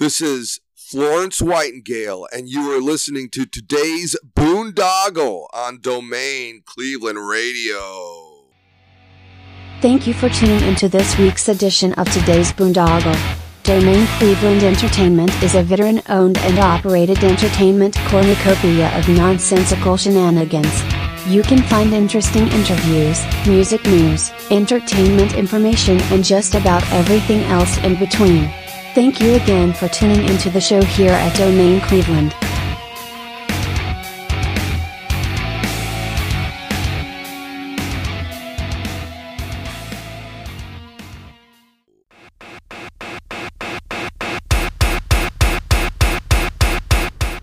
This is Florence Whitingale, and you are listening to today's Boondoggle on Domain Cleveland Radio. Thank you for tuning into this week's edition of today's Boondoggle. Domain Cleveland Entertainment is a veteran owned and operated entertainment cornucopia of nonsensical shenanigans. You can find interesting interviews, music news, entertainment information, and just about everything else in between. Thank you again for tuning into the show here at Domain Cleveland.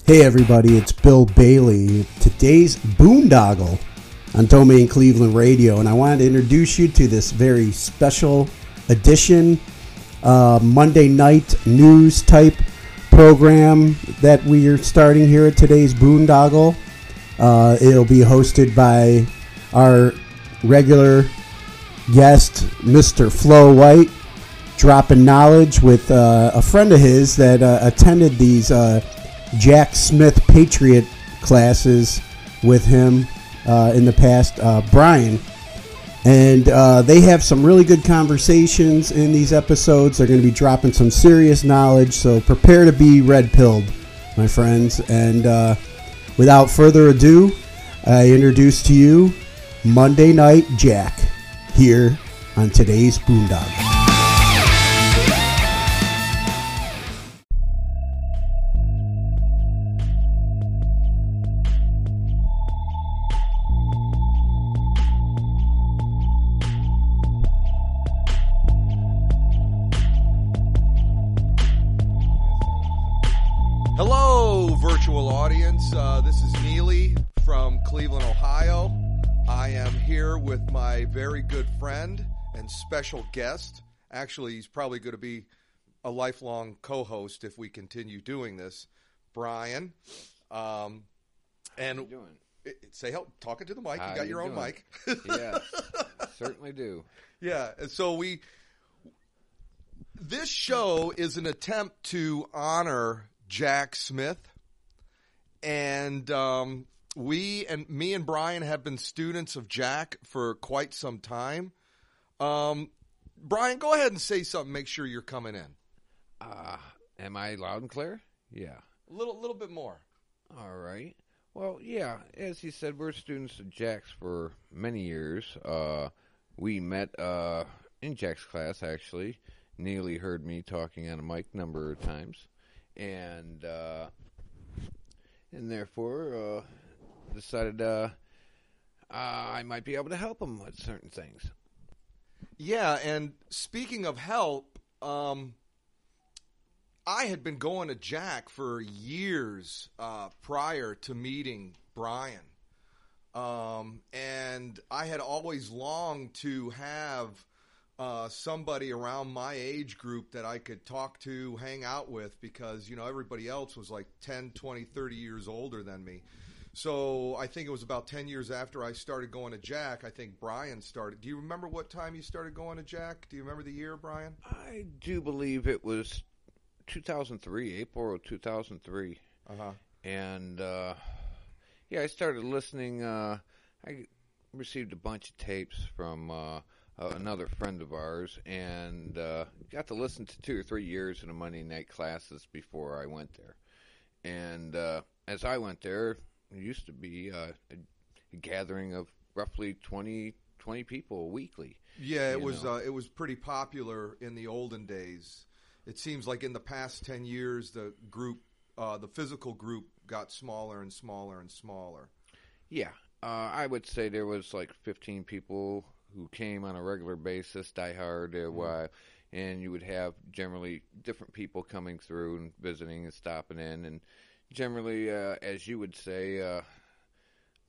Hey everybody, it's Bill Bailey. Today's Boondoggle on Domain Cleveland Radio, and I wanted to introduce you to this very special edition, uh, Monday night news type program that we are starting here at today's Boondoggle. Uh, it'll be hosted by our regular guest, Mr. Flo White, dropping knowledge with uh, a friend of his that uh, attended these uh, Jack Smith Patriot classes with him uh, in the past, uh, Brian. And uh, they have some really good conversations in these episodes. They're going to be dropping some serious knowledge, so prepare to be red pilled, my friends. And uh, without further ado, I introduce to you Monday Night Jack here on today's Boondoggle. Special guest. Actually, he's probably going to be a lifelong co host if we continue doing this, Brian. Um, and How you doing? it- say help talking to the mic. How you got you your own doing? mic. yeah, certainly do. Yeah, so we this show is an attempt to honor Jack Smith, and um, we and me and Brian have been students of Jack for quite some time. Um, Brian, go ahead and say something. Make sure you're coming in Uh, am I loud and clear? Yeah. a little, little bit more. All right. Well, yeah. As he said, we're students of Jack's for many years. Uh, we met uh, in Jack's class, actually. Neely heard me talking on a mic number of times, and uh, and therefore uh, decided uh, uh, I might be able to help him with certain things. Yeah, and speaking of help, um, I had been going to Jack for years uh, prior to meeting Brian. Um, and I had always longed to have uh, somebody around my age group that I could talk to, hang out with, because, you know, everybody else was like 10, 20, 30 years older than me. So I think it was about 10 years after I started going to Jack, I think Brian started. Do you remember what time you started going to Jack? Do you remember the year, Brian? I do believe it was 2003, April of 2003, Uh-huh. and uh, yeah, I started listening. Uh, I received a bunch of tapes from uh, another friend of ours, and uh, got to listen to two or three years of the Monday night classes before I went there. And uh, as I went there, used to be uh, a gathering of roughly 20, 20 people weekly. Yeah, it was uh, it was pretty popular in the olden days. It seems like in the past 10 years the group uh, the physical group got smaller and smaller and smaller. Yeah, uh, I would say there was like 15 people who came on a regular basis, diehard, why- and you would have generally different people coming through and visiting and stopping in, and generally, uh, as you would say, uh,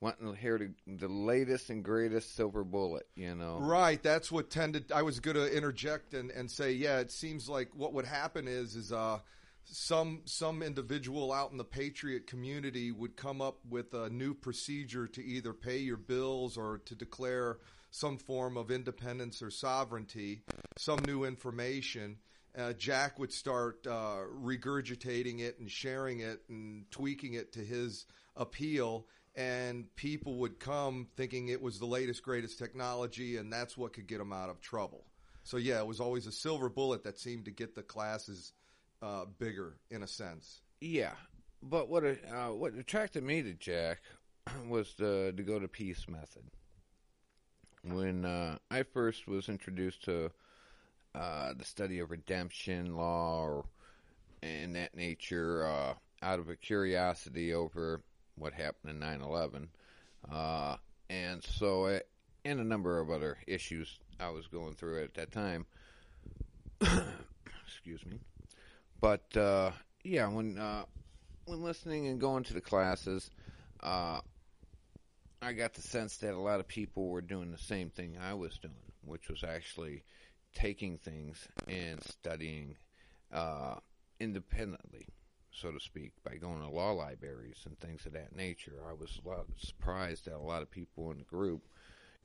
wanting to hear the, the latest and greatest silver bullet. You know, Right, that's what tended. I was going to interject and, and say, yeah, it seems like what would happen is is uh, some some individual out in the patriot community would come up with a new procedure to either pay your bills or to declare some form of independence or sovereignty, some new information, uh, Jack would start uh, regurgitating it and sharing it and tweaking it to his appeal, and people would come thinking it was the latest, greatest technology, and that's what could get them out of trouble. So yeah, it was always a silver bullet that seemed to get the classes uh, bigger in a sense. Yeah, but what uh, what attracted me to Jack was the to go to peace method. When uh, I first was introduced to uh, the study of redemption law or and that nature, uh, out of a curiosity over what happened in 9/11, uh, and so it, and a number of other issues I was going through at that time. Excuse me, but uh, yeah, when uh, when listening and going to the classes, uh, I got the sense that a lot of people were doing the same thing I was doing, which was actually taking things and studying uh, independently, so to speak, by going to law libraries and things of that nature. I was a lot surprised that a lot of people in the group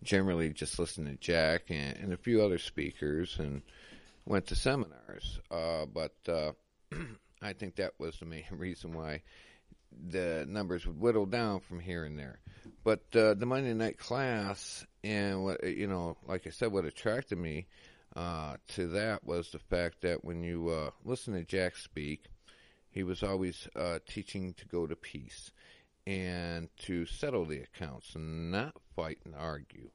generally just listened to Jack and, and a few other speakers and went to seminars. Uh, but uh, I think that was the main reason why the numbers would whittle down from here and there. But uh, the Monday night class, and what you know, like I said, what attracted me uh, to that was the fact that when you uh, listen to Jack speak, he was always uh, teaching to go to peace and to settle the accounts and not fight and argue,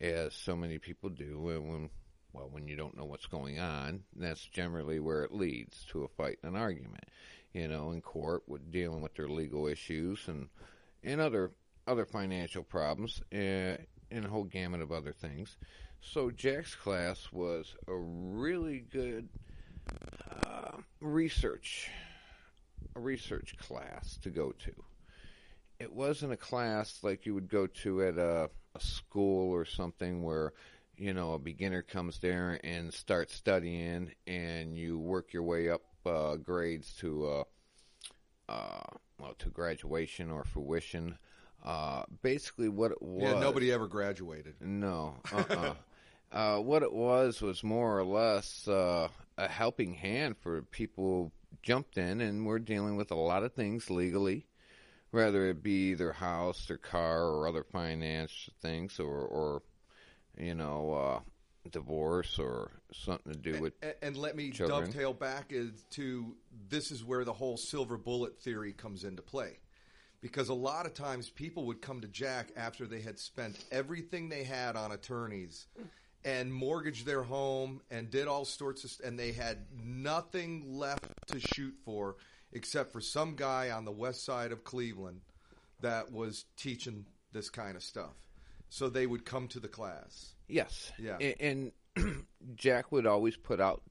as so many people do And when well, when you don't know what's going on, that's generally where it leads to a fight and an argument. You know, in court, with dealing with their legal issues and and other other financial problems, uh, and a whole gamut of other things. So Jack's class was a really good uh, research a research class to go to. It wasn't a class like you would go to at a, a school or something where you know, a beginner comes there and starts studying, and you work your way up uh, grades to uh, uh, well to graduation or fruition. Uh, basically, what it was. Yeah, nobody ever graduated. No. Uh-uh. uh, what it was was more or less uh, a helping hand for people who jumped in and were dealing with a lot of things legally, whether it be their house, their car, or other finance things, or, or you know, uh, divorce or something to do with. And, and let me children. dovetail back to this is where the whole silver bullet theory comes into play. Because a lot of times people would come to Jack after they had spent everything they had on attorneys and mortgaged their home and did all sorts of and they had nothing left to shoot for except for some guy on the west side of Cleveland that was teaching this kind of stuff. So they would come to the class. Yes. Yeah. And, and Jack would always put out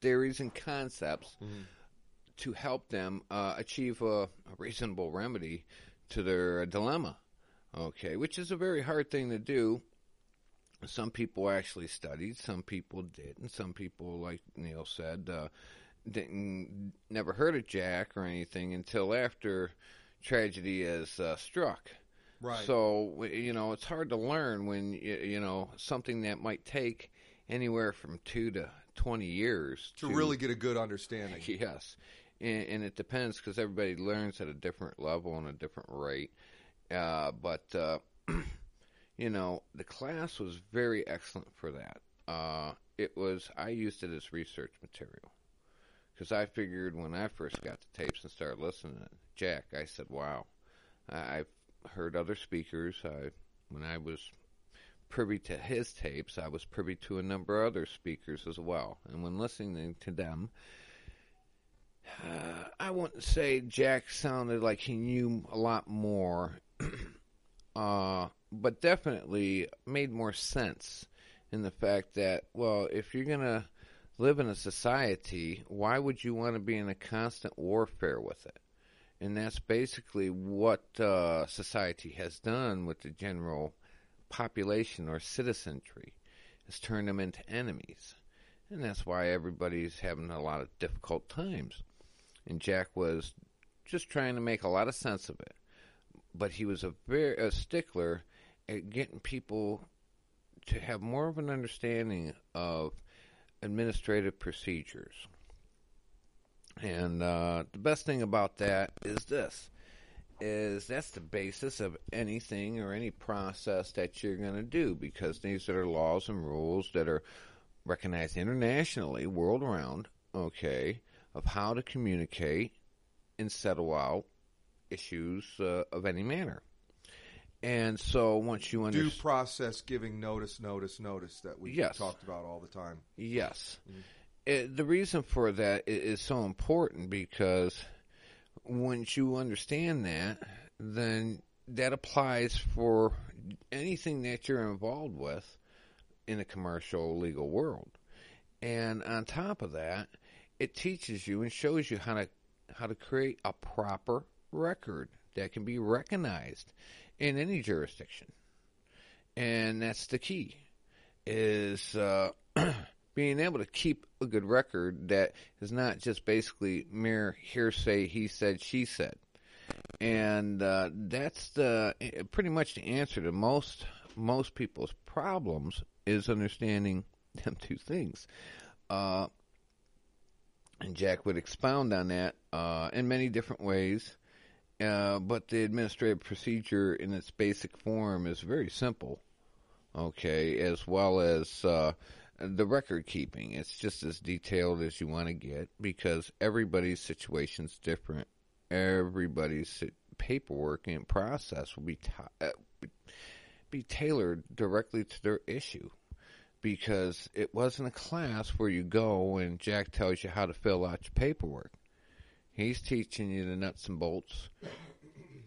theories and concepts Mm-hmm. to help them uh, achieve a, a reasonable remedy to their dilemma. Okay, which is a very hard thing to do. Some people actually studied, some people didn't. Some people, like Neil said, uh, didn't never heard of Jack or anything until after tragedy has uh, struck. Right. So you know, it's hard to learn when you, you know something that might take anywhere from two to twenty years to really get a good understanding. Yes, and, and it depends because everybody learns at a different level and a different rate. Uh, but uh, you know, the class was very excellent for that. Uh, it was I used it as research material because I figured when I first got the tapes and started listening to Jack, I said, "Wow, I- I've heard other speakers. I when I was privy to his tapes, I was privy to a number of other speakers as well. And when listening to them, uh, I wouldn't say Jack sounded like he knew a lot more, uh, but definitely made more sense in the fact that, well, if you're going to live in a society, why would you want to be in a constant warfare with it? And that's basically what uh, society has done with the general population or citizenry, has turned them into enemies. And that's why everybody's having a lot of difficult times. And Jack was just trying to make a lot of sense of it. But he was a very a stickler at getting people to have more of an understanding of administrative procedures. And uh, the best thing about that is this is that's the basis of anything or any process that you're going to do because these are laws and rules that are recognized internationally, world around, okay, of how to communicate and settle out issues uh, of any manner. And so once you understand Due process giving notice, notice, notice that we Yes. talked about all the time. yes, It- the reason for that is, is so important because once you understand that, then that applies for anything that you're involved with in the commercial legal world. And on top of that, it teaches you and shows you how to how to create a proper record that can be recognized in any jurisdiction. And that's the key is uh, being able to keep a good record that is not just basically mere hearsay he said she said. And uh, that's the pretty much the answer to most most people's problems is understanding them two things. Uh, and Jack would expound on that uh, in many different ways uh, but the administrative procedure in its basic form is very simple okay, as well as uh, the record keeping. It's just as detailed as you want to get because everybody's situation's different. Everybody's paperwork and process will be ta- uh, be tailored directly to their issue because it wasn't a class where you go and Jack tells you how to fill out your paperwork. He's teaching you the nuts and bolts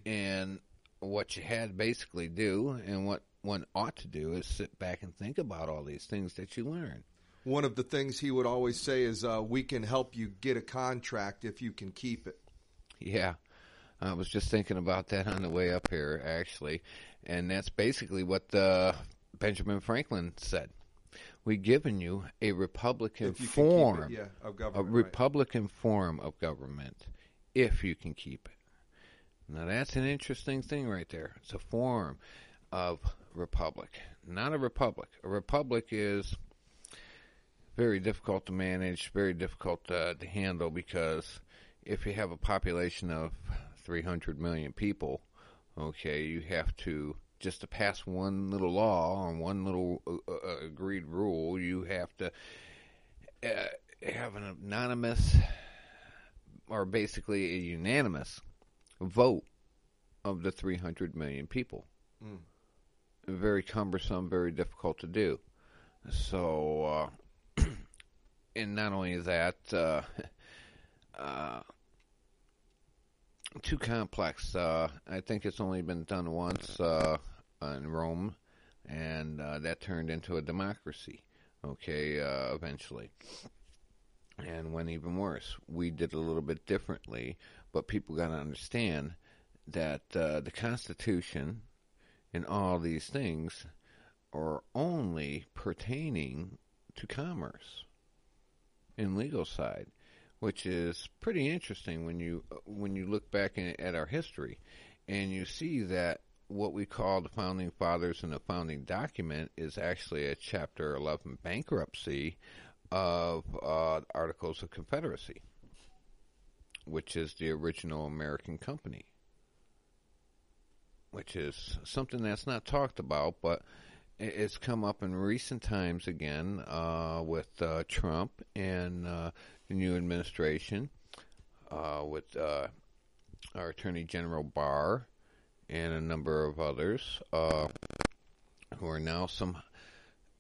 and what you had basically do and what one ought to do is sit back and think about all these things that you learn. One of the things he would always say is, uh, "We can help you get a contract if you can keep it." Yeah. I was just thinking about that on the way up here, actually. And that's basically what uh, Benjamin Franklin said. We've given you a Republican you keep it, form, yeah, of a government. right. Republican form of government, if you can keep it. Now that's an interesting thing right there. It's a form of republic, not a republic. A republic is very difficult to manage, very difficult uh, to handle because if you have a population of 300 million people, okay, you have to just to pass one little law or one little uh, uh, agreed rule, you have to uh, have an anonymous or basically a unanimous vote of the 300 million people. Very cumbersome, very difficult to do. So, uh, and not only that, uh, uh, too complex. Uh, I think it's only been done once uh, in Rome, and uh, that turned into a democracy. Okay, uh, eventually, and went even worse. We did a little bit differently, but people got to understand that uh, the Constitution and all these things are only pertaining to commerce and legal side, which is pretty interesting when you when you look back in, at our history and you see that what we call the founding fathers and the founding document is actually a chapter 11 bankruptcy of uh, articles of confederacy which is the original american company which is something that's not talked about, but it's come up in recent times again uh, with uh, Trump and uh, the new administration, uh, with uh, our Attorney General Barr and a number of others uh, who are now some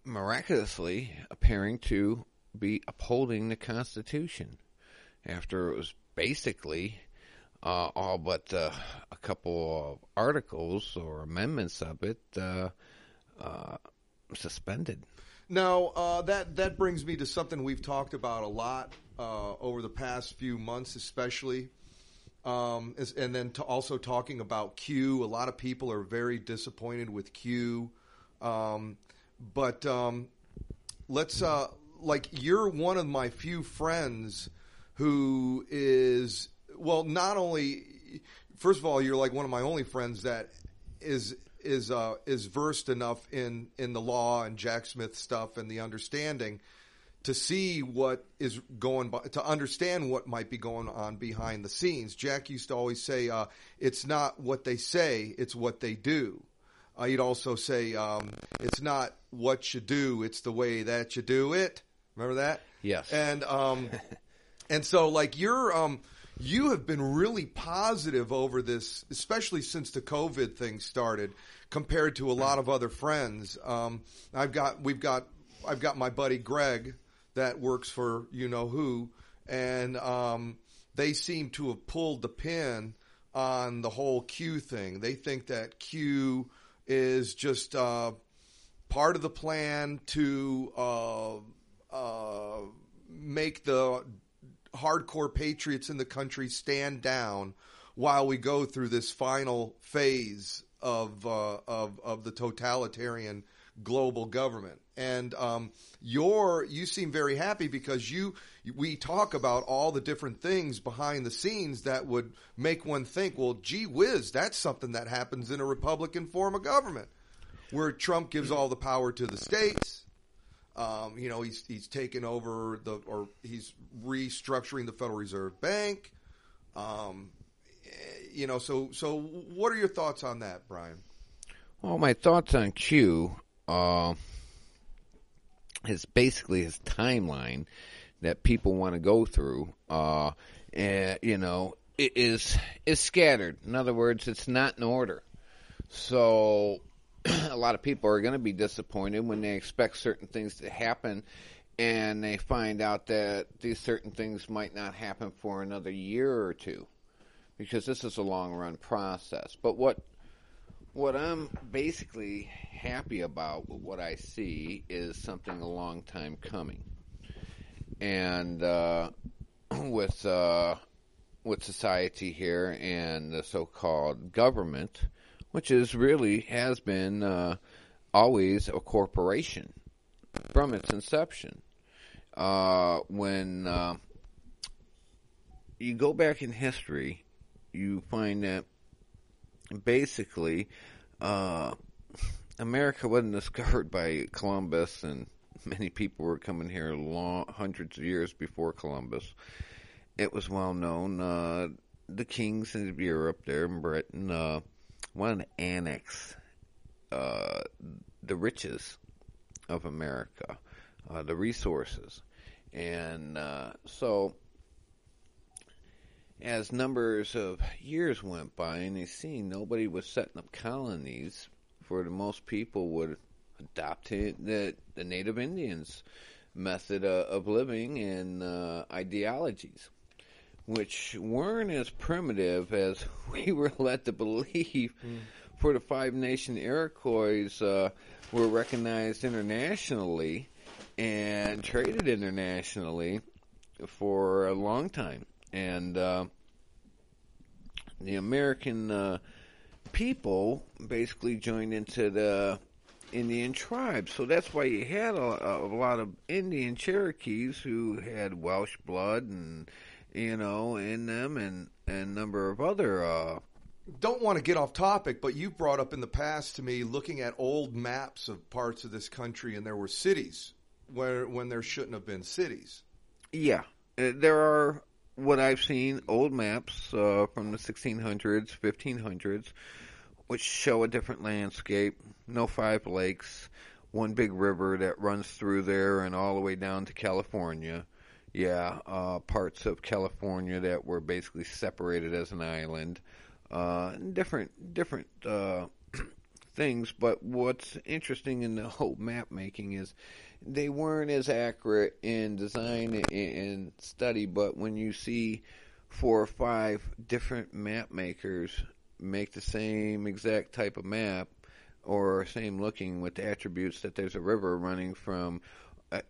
miraculously appearing to be upholding the Constitution after it was basically all but a couple of articles or amendments of it uh, suspended. Now uh, that that brings me to something we've talked about a lot uh, over the past few months, especially, um, and then also talking about Q. A lot of people are very disappointed with Q, um, but um, let's uh, like you're one of my few friends who is well, not only first of all, you're like one of my only friends that is is uh, is versed enough in in the law and Jack Smith stuff and the understanding to see what is going by, to understand what might be going on behind the scenes. Jack used to always say, uh, "It's not what they say; it's what they do." Uh, he'd also say, um, "It's not what you do; it's the way that you do it." Remember that? Yes. And um, and so like you're um, you have been really positive over this, especially since the COVID thing started, compared to a lot of other friends. Um, I've got we've got I've got my buddy Greg that works for you know who, and um, they seem to have pulled the pin on the whole Q thing. They think that Q is just uh, part of the plan to uh, uh, make the hardcore patriots in the country stand down while we go through this final phase of uh, of of the totalitarian global government. And um, you're you seem very happy because you we talk about all the different things behind the scenes that would make one think, well, gee whiz, that's something that happens in a Republican form of government, where Trump gives all the power to the states. Um, you know, he's he's taken over the or he's restructuring the Federal Reserve Bank. Um, you know, so so what are your thoughts on that, Brian? Well, my thoughts on Q uh, is basically his timeline that people want to go through. Uh, and, you know, it is is scattered. In other words, it's not in order. So a lot of people are going to be disappointed when they expect certain things to happen and they find out that these certain things might not happen for another year or two because this is a long run process. But what what I'm basically happy about with what I see is something a long time coming. And uh, with uh, with society here and the so-called government, which is really has been uh, always a corporation from its inception. Uh, when uh, you go back in history, you find that basically uh, America wasn't discovered by Columbus, and many people were coming here long, hundreds of years before Columbus. It was well known. Uh, the kings of Europe, there in Britain, uh, wanted to annex uh, the riches of America, uh, the resources. And uh, so, as numbers of years went by and they seen nobody was setting up colonies, for the most people would adopt the, the Native Indians method of living and uh, ideologies, which weren't as primitive as we were led to believe. Mm. For the Five Nation Iroquois uh, were recognized internationally and traded internationally for a long time, and uh, the American uh, people basically joined into the Indian tribes. So that's why you had a, a, lot of Indian Cherokees who had Welsh blood and you know in them, and, and a number of other. Uh, don't want to get off topic, but you brought up in the past to me looking at old maps of parts of this country, and there were cities where when there shouldn't have been cities. Yeah, uh, there are what I've seen old maps uh, from the 1600s, 1500s, which show a different landscape. No five lakes, one big river that runs through there and all the way down to California. Yeah, uh, parts of California that were basically separated as an island. Uh, different, different uh, things. But what's interesting in the whole map making is they weren't as accurate in design and study, but when you see four or five different map makers make the same exact type of map or same looking with the attributes that there's a river running from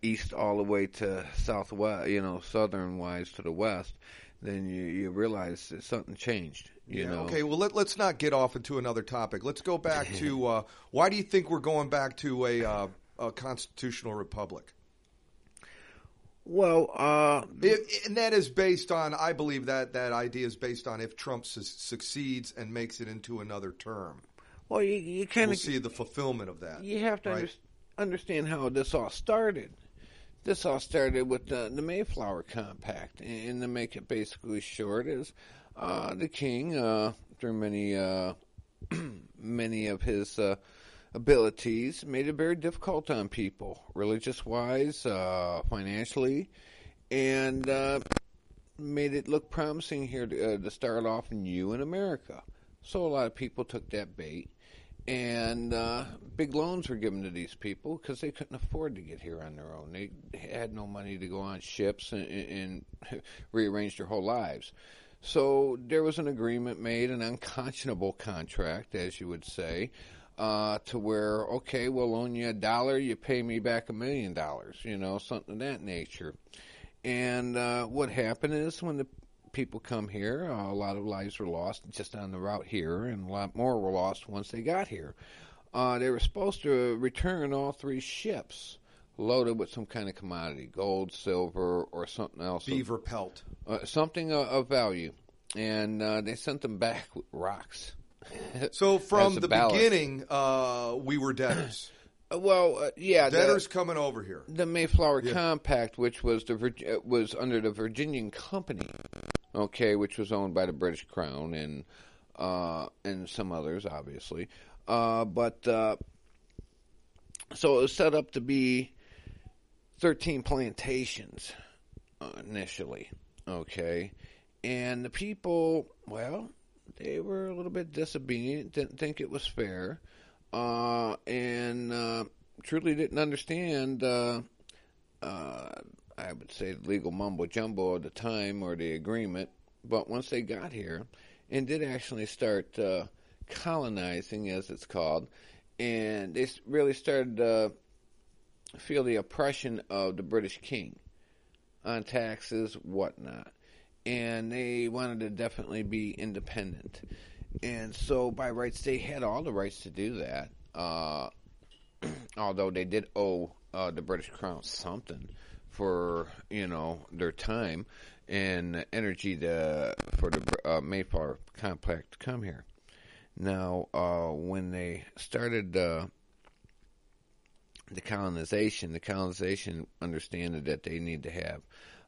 east all the way to southwest, you know, southern wise to the west, then you, you realize that something changed. You yeah, know. Okay. Well, let, us not get off into another topic. Let's go back to uh, why do you think we're going back to a uh, a constitutional republic? Well, uh, if, and that is based on, I believe that that idea is based on if Trump su- succeeds and makes it into another term. Well, you, you kind of we'll see the fulfillment of that. You have to right? Under, understand how this all started. this all started with the, the Mayflower Compact, and to make it basically short, is uh, the king, uh, through many uh, many of his uh, abilities, made it very difficult on people, religious wise, uh, financially, and uh, made it look promising here to, to start off new in America. So a lot of people took that bait and uh, big loans were given to these people because they couldn't afford to get here on their own. They had no money to go on ships and, and rearrange their whole lives. So there was an agreement made, an unconscionable contract, as you would say, uh, to where okay, we'll loan you a dollar, you pay me back a million dollars, you know, something of that nature. And uh, what happened is when the people come here. Uh, a lot of lives were lost just on the route here, and a lot more were lost once they got here. Uh, they were supposed to return all three ships loaded with some kind of commodity gold, silver, or something else. Beaver of, pelt. Uh, something of, of, value. And uh, they sent them back with rocks. so from the ballast. beginning, uh, we were debtors. Uh, well, uh, yeah, debtors the, coming over here. The Mayflower yeah. Compact, which was the was under the Virginian Company, okay, which was owned by the British Crown and uh, and some others, obviously. Uh, but uh, so it was set up to be thirteen plantations uh, initially, okay, and the people, well, they were a little bit disobedient, didn't think it was fair, uh, and uh, truly didn't understand. I would say legal mumbo jumbo at the time or the agreement. But once they got here and did actually start uh, colonizing, as it's called, and they really started to feel the oppression of the British king on taxes, whatnot. And they wanted to definitely be independent. And so, by rights, they had all the rights to do that. Uh, although they did owe uh, the British Crown something for you know their time and energy to for the uh, Mayflower Compact to come here. Now, uh, when they started uh, the colonization, the colonization understood that they need to have,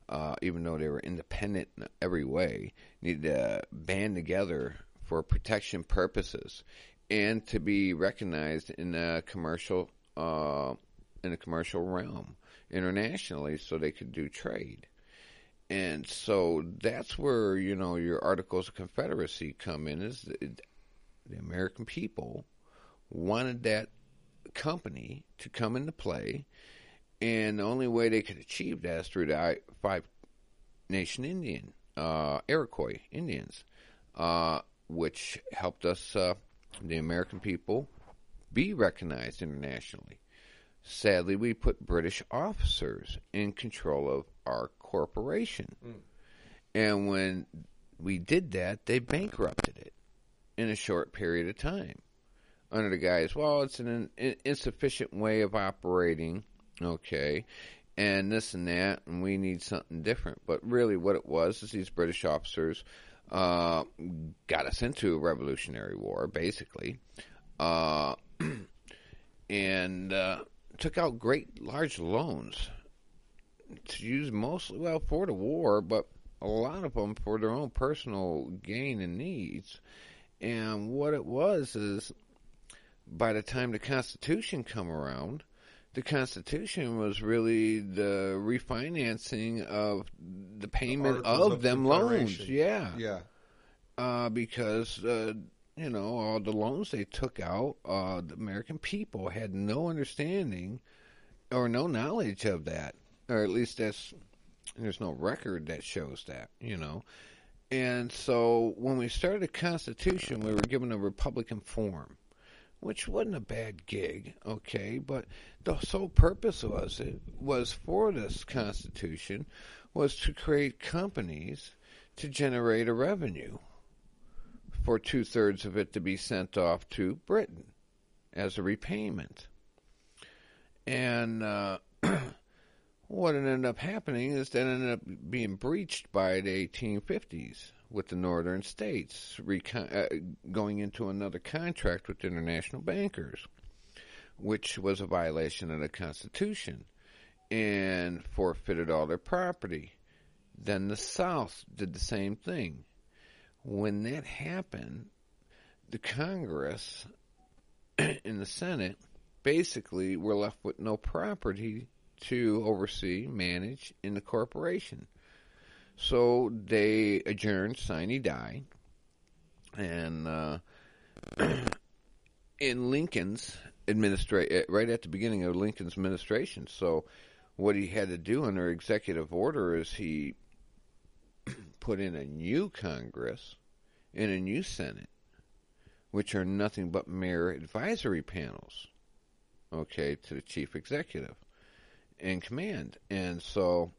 uh, even though they were independent in every way, need to band together for protection purposes and to be recognized in a commercial uh, in a commercial realm internationally so they could do trade. And so that's where, you know, your Articles of Confederacy come in is the, the American people wanted that company to come into play and the only way they could achieve that is through the five nation Indian, uh, Iroquois Indians, uh, which helped us, uh, the American people, be recognized internationally. Sadly, we put British officers in control of our corporation. Mm. And when we did that, they bankrupted it in a short period of time. Under the guise, well, it's an in- insufficient way of operating, okay, and this and that, and we need something different. But really, what it was is these British officers uh, got us into a revolutionary war, basically. Uh, and uh, took out great large loans to use mostly well for the war, but a lot of them for their own personal gain and needs. And what it was is, by the time the Constitution come around, the Constitution was really the refinancing of the payment of, of, them loans. Yeah, yeah. Uh, because uh, you know, all the loans they took out, uh, the American people had no understanding or no knowledge of that, or at least that's there's no record that shows that, you know. And so when we started the Constitution, we were given a Republican form, which wasn't a bad gig, okay. But the sole purpose was it was for this Constitution was to create companies to generate a revenue for two thirds of it to be sent off to Britain as a repayment. And uh, what ended up happening is that ended up being breached by the 1850s with the northern states uh, going into another contract with international bankers, which was a violation of the Constitution. and forfeited all their property. Then the South did the same thing. When that happened, the Congress and the Senate basically were left with no property to oversee, manage in the corporation. So they adjourned, sine die, and uh, in Lincoln's administration, right at the beginning of Lincoln's administration. So what he had to do under executive order is he put in a new Congress and a new Senate, which are nothing but mere advisory panels, okay, to the chief executive in command. And so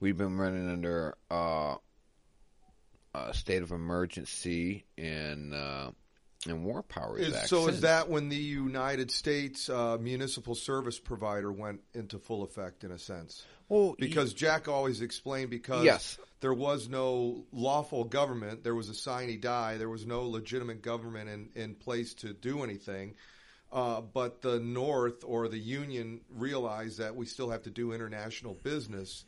we've been running under uh, a state of emergency and uh, and War Powers Is, Act. so since. is that when the United States uh, municipal service provider went into full effect in a sense? Well Because Jack always explained because Yes. there was no lawful government, there was a sine die, there was no legitimate government in, in place to do anything. Uh, but the North or the Union realized that we still have to do international business.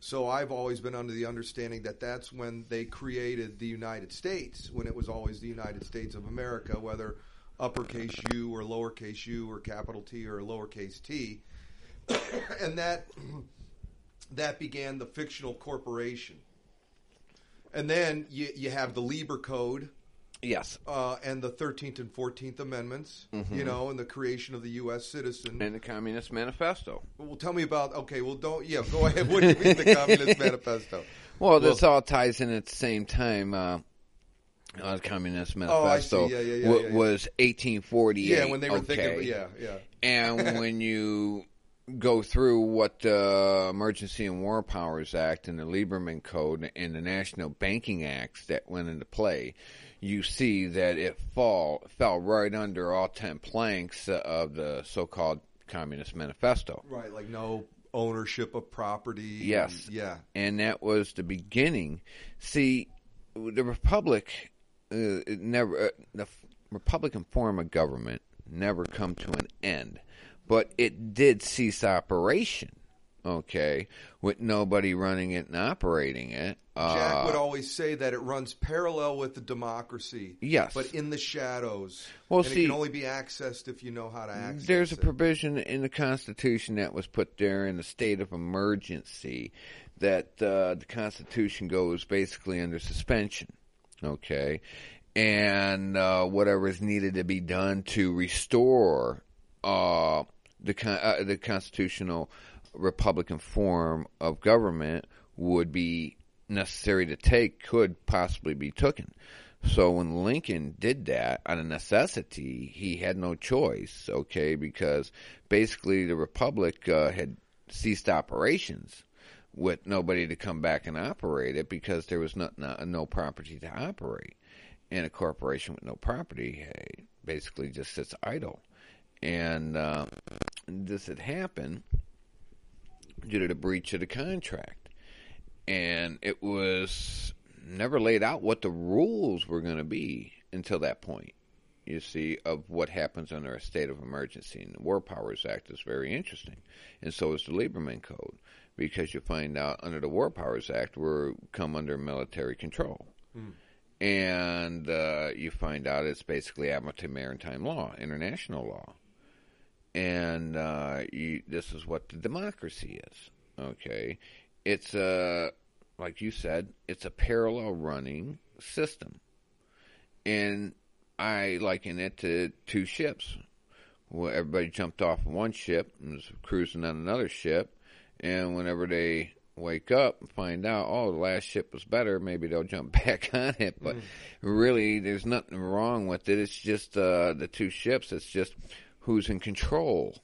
So I've always been under the understanding that that's when they created the United States, when it was always the United States of America, whether uppercase U or lowercase u or capital T or lowercase t. and that that began the fictional corporation. And then you, you have the Lieber Code yes, uh, and the 13th and 14th Amendments, you know, and the creation of the U.S. citizen. and the Communist Manifesto. well, tell me about, okay, well, don't, yeah, go ahead. What do you mean the Communist Manifesto? Well, this all ties in at the same time. Uh, uh, the Communist Oh, I see. Manifesto Yeah, yeah, yeah, yeah, yeah. was 1848. Yeah, when they were okay. thinking, yeah, yeah. And when you go through what the Emergency and War Powers Act and the Lieberman Code and the National Banking Acts that went into play, you see that it fall fell right under all ten planks of the so-called Communist Manifesto. Right, like no ownership of property. Yes. and- yeah. and that was the beginning. See, the republic uh, never uh, the Republican form of government never come to an end, but it did cease operation. Okay, with nobody running it and operating it. Jack Uh, would always say that it runs parallel with the democracy. Yes. But in the shadows. Well, and see- it can only be accessed if you know how to access There's a it. provision in the Constitution that was put there in the state of emergency that uh, the Constitution goes basically under suspension. Okay. And uh, whatever is needed to be done to restore uh, the uh, the constitutional Republican form of government would be necessary to take, could possibly be taken. So when Lincoln did that out of necessity, he had no choice, okay, because basically the Republic uh, had ceased operations with nobody to come back and operate it because there was no, no, no property to operate. And a corporation with no property basically just sits idle. And uh, this had happened due to the breach of the contract. And it was never laid out what the rules were going to be until that point. You see, of what happens under a state of emergency. And the War Powers Act is very interesting. And so is the Lieberman Code, because you find out under the War Powers Act, we're come under military control. And uh, you find out it's basically admiralty maritime law, international law and uh, you, this is what the democracy is. Okay, it's a like you said, it's a parallel running system, and I liken it to two ships. Well, everybody jumped off one ship and was cruising on another ship, and whenever they wake up and find out, oh, the last ship was better, maybe they'll jump back on it. But really, there's nothing wrong with it. It's just uh, the two ships. It's just who's in control.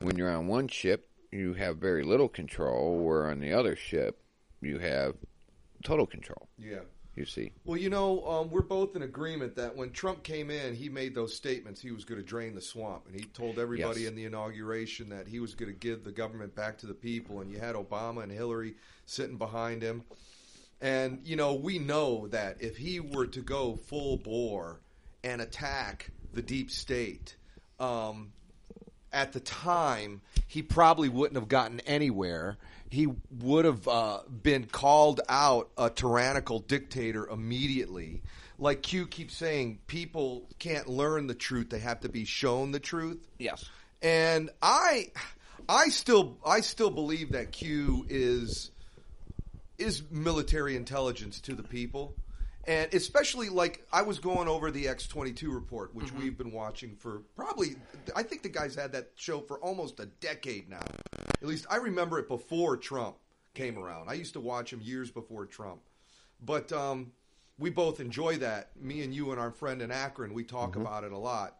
When you're on one ship, you have very little control, where on the other ship, you have total control. Yeah. You see, Well, you know, um, we're both in agreement that when Trump came in, he made those statements he was going to drain the swamp, and he told everybody Yes. in the inauguration that he was going to give the government back to the people. And you had Obama and Hillary sitting behind him, and you know, we know that if he were to go full bore and attack the deep state, um, at the time, he probably wouldn't have gotten anywhere. He would have uh, been called out a tyrannical dictator immediately. Like Q keeps saying, people can't learn the truth; they have to be shown the truth. Yes. And I, I still, I still believe that Q is is military intelligence to the people. And especially like I was going over the X twenty two report, which we've been watching for probably I think the guys had that show for almost a decade now. At least I remember it before Trump came around. I used to watch him years before Trump. But um, we both enjoy that. Me and you and our friend in Akron, we talk about it a lot.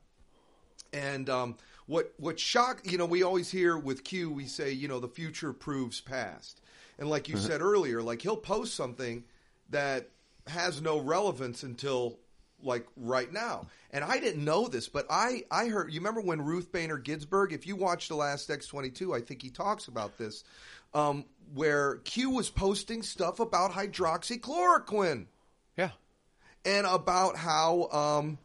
And um, what what shock you know we always hear with Q we say you know the future proves past, and like you said earlier, like he'll post something that has no relevance until like right now. And I didn't know this, but I I heard you remember when Ruth Bader Ginsburg. If you watch the last X twenty two, I think he talks about this, um, where Q was posting stuff about hydroxychloroquine Yeah. and about how um,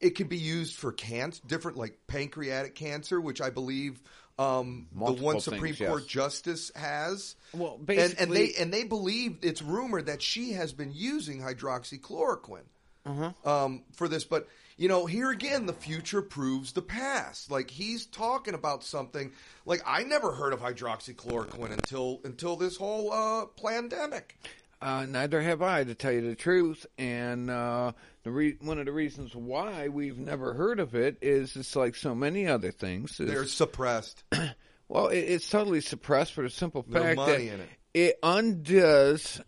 it can be used for cancer, different like pancreatic cancer, which I believe um, the Multiple one things, Supreme yes. Court justice has. Well, and, and they and they believe it's rumored that she has been using hydroxychloroquine Uh-huh. um, for this. But you know, here again, the future proves the past. Like he's talking about something like I never heard of hydroxychloroquine until until this whole uh, pandemic. Uh, neither have I, to tell you the truth. And uh, the re- one of the reasons why we've never heard of it is it's like so many other things. is- They're suppressed. well, it, it's totally suppressed for the simple fact that in it. it undoes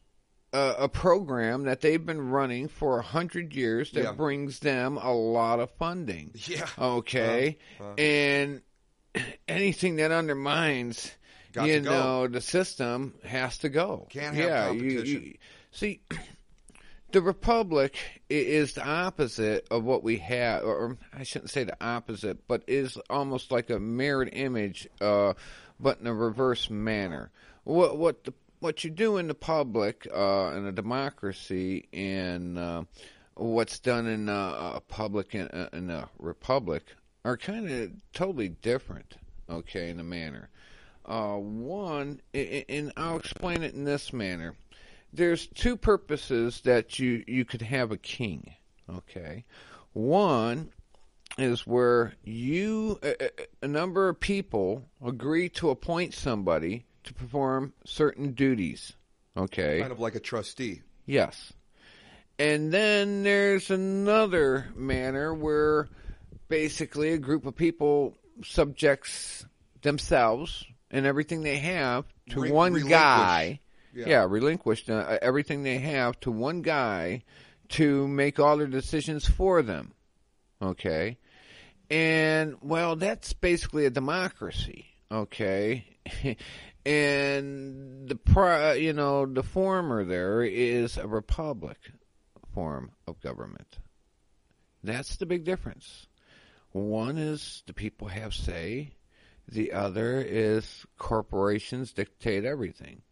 a, a program that they've been running for a hundred years that Yeah. brings them a lot of funding. Yeah. Okay. Uh, uh. and anything that undermines, Got you know, the system has to go. Can't have yeah, competition. You, see, the republic is the opposite of what we have, or I shouldn't say the opposite, but is almost like a mirrored image, uh, but in a reverse manner. What what the what you do in the public uh, in a democracy and uh, what's done in a, a public in a, in a republic are kind of totally different. Okay, in a manner. Uh, one, and I'll explain it in this manner. There's two purposes that you you could have a king. Okay, one is where you a, a- a number of people agree to appoint somebody to perform certain duties. Okay, kind of like a trustee. Yes. And then there's another manner where basically a group of people subjects themselves and everything they have to Re- one guy. Yeah. Yeah, relinquish uh, everything they have to one guy to make all their decisions for them. Okay? And well, that's basically a democracy, okay? and the pri- you know, the former there is a republic form of government. That's the big difference. One is the people have say, the other is corporations dictate everything.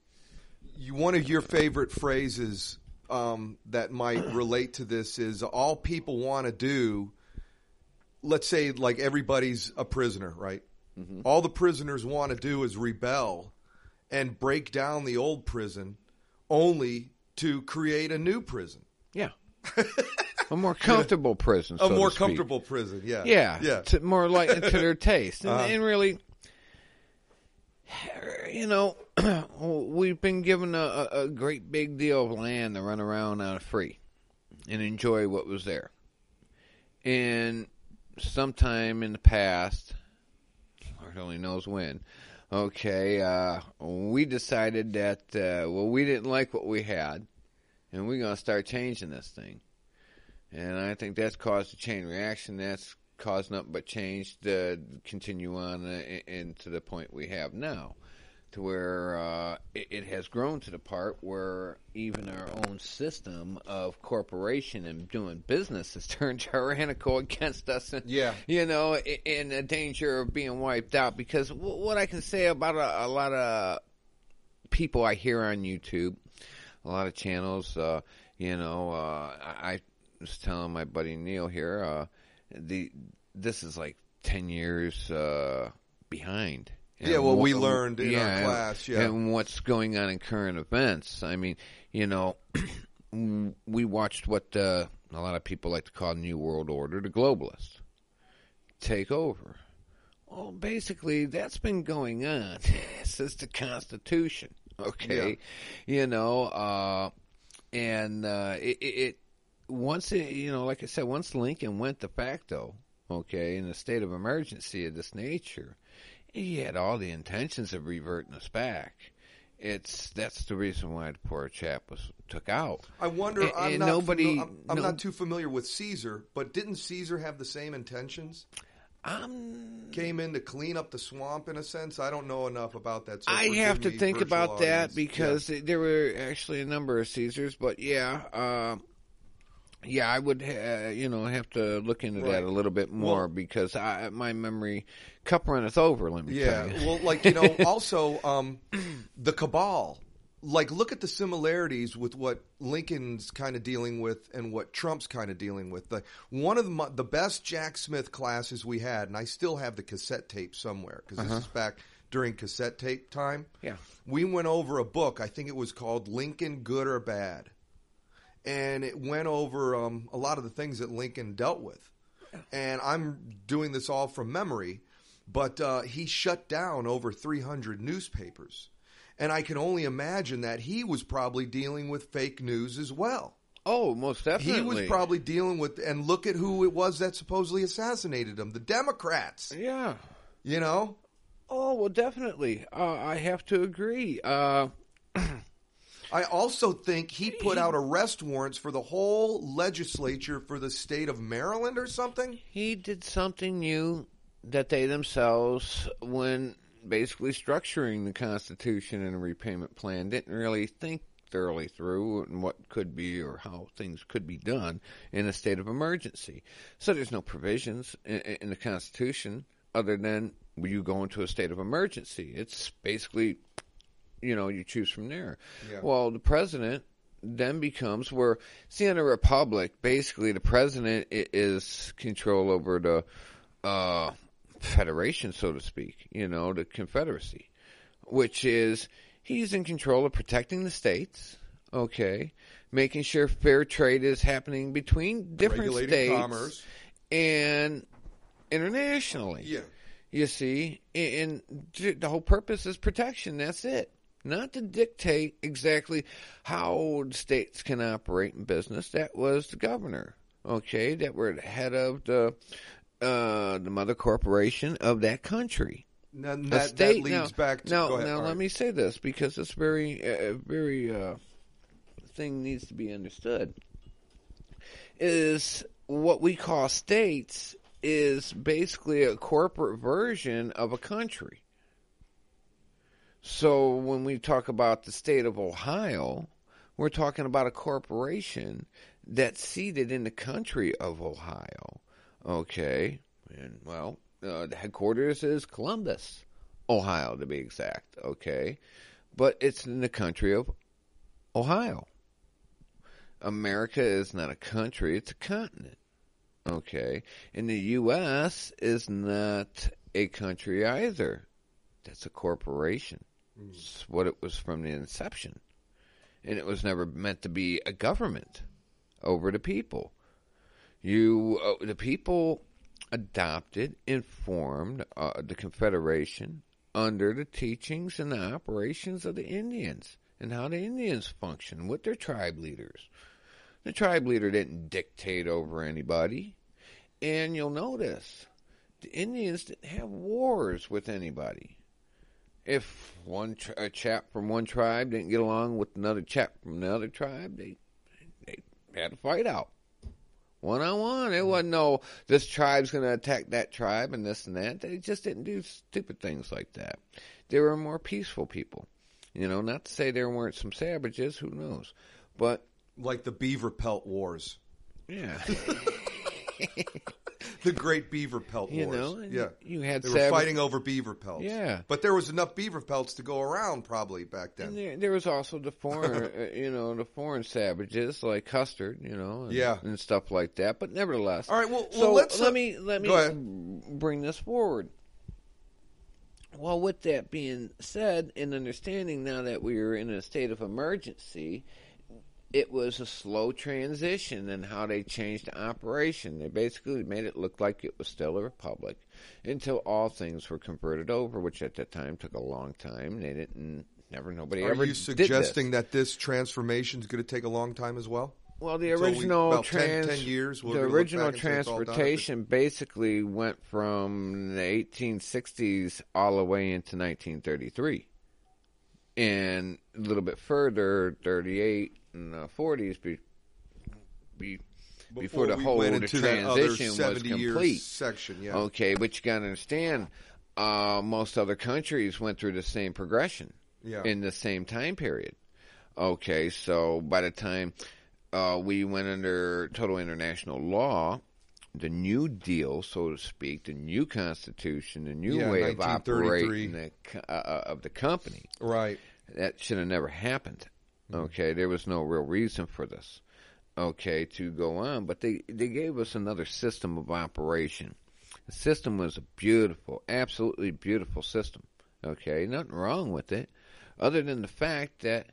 You, one of your favorite phrases um, that might relate to this is all people want to do. Let's say, like everybody's a prisoner, right? All the prisoners want to do is rebel and break down the old prison, only to create a new prison, Yeah. a more comfortable prison. a so more to speak. comfortable prison. Yeah, Yeah, yeah. to, more like to their taste, and, Uh-huh. and really, you know, we've been given a, a, great big deal of land to run around uh, free and enjoy what was there. And sometime in the past, Lord only knows when. Okay, uh, we decided that uh, well, we didn't like what we had, and we're gonna start changing this thing. And I think that's caused a chain reaction. That's caused nothing but change to continue on uh, into the point we have now, to where uh, it, it has grown to the part where even our own system of corporation and doing business has turned tyrannical against us. And, Yeah. you know, in the danger of being wiped out. Because w- what I can say about a, a lot of people I hear on YouTube, a lot of channels. Uh, you know, uh, I was telling my buddy Neil here, uh, the this is like ten years uh, behind. Yeah, And well, we learned in our class, yeah. and what's going on in current events. I mean, you know, we watched what uh, a lot of people like to call New World Order, the globalists, take over. Well, basically, that's been going on since the Constitution. Okay, you know, uh, and uh, it, it once it, you know, like I said, once Lincoln went de facto, okay, in a state of emergency of this nature, he had all the intentions of reverting us back. It's that's the reason why the poor chap was took out. I wonder. And- I'm and not. nobody- fami- I'm, I'm no- not too familiar with Caesar, but didn't Caesar have the same intentions? Um, Came in to clean up the swamp in a sense. I don't know enough about that. So I have to think about that audience. because there were actually a number of Caesars, but yeah, uh, yeah, I would, uh, you know, have to look into Right. that a little bit more Well- because I, my memory cup runneth over. Let me Yeah. tell you. Well, like you know, also um, the cabal. Like, look at the similarities with what Lincoln's kind of dealing with and what Trump's kind of dealing with. The one of the, the best Jack Smith classes we had, and I still have the cassette tape somewhere because this is back during cassette tape time. Yeah. we went over a book. I think it was called Lincoln Good or Bad, and it went over um, a lot of the things that Lincoln dealt with. And I'm doing this all from memory, but uh, he shut down over 300 newspapers, and I can only imagine that he was probably dealing with fake news as well. Oh, most definitely. He was probably dealing with, and look at who it was that supposedly assassinated him—the Democrats. Yeah. You know, Oh well, definitely. Uh, I have to agree. Uh, I also think he put out arrest warrants for the whole legislature for the state of Maryland or something. he did something new that they themselves, when basically structuring the Constitution and a repayment plan, didn't really think thoroughly through and what could be or how things could be done in a state of emergency. So there's no provisions in, in the Constitution other than you go into a state of emergency. It's basically, you know, you choose from there. Yeah. Well, the president then becomes where, see, in a republic, basically the president is control over the uh, federation, so to speak, you know, the confederacy, which is he's in control of protecting the states, okay, making sure fair trade is happening between different Regulating states commerce. and internationally. Yeah. You see, and and the whole purpose is protection. That's it. Not to dictate exactly how states can operate in business. That was the governor, okay, that were the head of the uh, the mother corporation of that country. Now, that, that leads now, back to now. go ahead. now, let right. me say this because it's very, uh, very uh, thing needs to be understood. Is what we call states is basically a corporate version of a country. So when we talk about the state of Ohio, we're talking about a corporation that's seated in the country of Ohio. Okay, and well, uh, the headquarters is Columbus, Ohio, to be exact. Okay, but it's in the country of Ohio. America is not a country; it's a continent. Okay, and the U.S. is not a country either. That's a corporation. It's what it was from the inception, and it was never meant to be a government over the people. You, uh, the people, adopted and formed uh, the Confederation under the teachings and the operations of the Indians and how the Indians function with their tribe leaders. The tribe leader didn't dictate over anybody, and you'll notice the Indians didn't have wars with anybody. If one tr- a chap from one tribe didn't get along with another chap from another tribe, they they had a fight out one on one. It wasn't no this tribe's going to attack that tribe and this and that. They just didn't do stupid things like that. They were more peaceful people. You know, not to say there weren't some savages. Who knows? But like the beaver pelt wars. yeah, The Great Beaver Pelt You Wars. know, yeah, you had they were fighting over beaver pelts. Yeah. but there was enough beaver pelts to go around probably back then. there, there was also the foreign, uh, you know, the foreign savages like Custer, you know, and, Yeah. and stuff like that. But nevertheless, All right, well- well, so let's, let uh, me let me bring this forward. Well, with that being said, and understanding now that we are in a state of emergency, it was a slow transition in how they changed the operation. They basically made it look like it was still a republic until all things were converted over, which at that time took a long time. They didn't. Never, nobody Are ever you did suggesting this. that this transformation is going to take a long time as well? Well, the Until we- original about 10 trans, 10 years, the original back and say it's all done? transportation basically went from the 1860s all the way into 1933, and a little bit further, 38 and the 40s, be, be, before, the we whole the into that other transition was 70 years complete. section, yeah. Okay, but you got to understand, uh, most other countries went through the same progression Yeah. in the same time period. Okay, so by the time uh, we went under total international law, the New Deal, so to speak, the new Constitution, the new Yeah, way of operating the, uh, of the company, Right. that should have never happened. Okay, there was no real reason for this. Okay, to go on, but they they gave us another system of operation. The system was a beautiful, absolutely beautiful system. Okay, nothing wrong with it, other than the fact that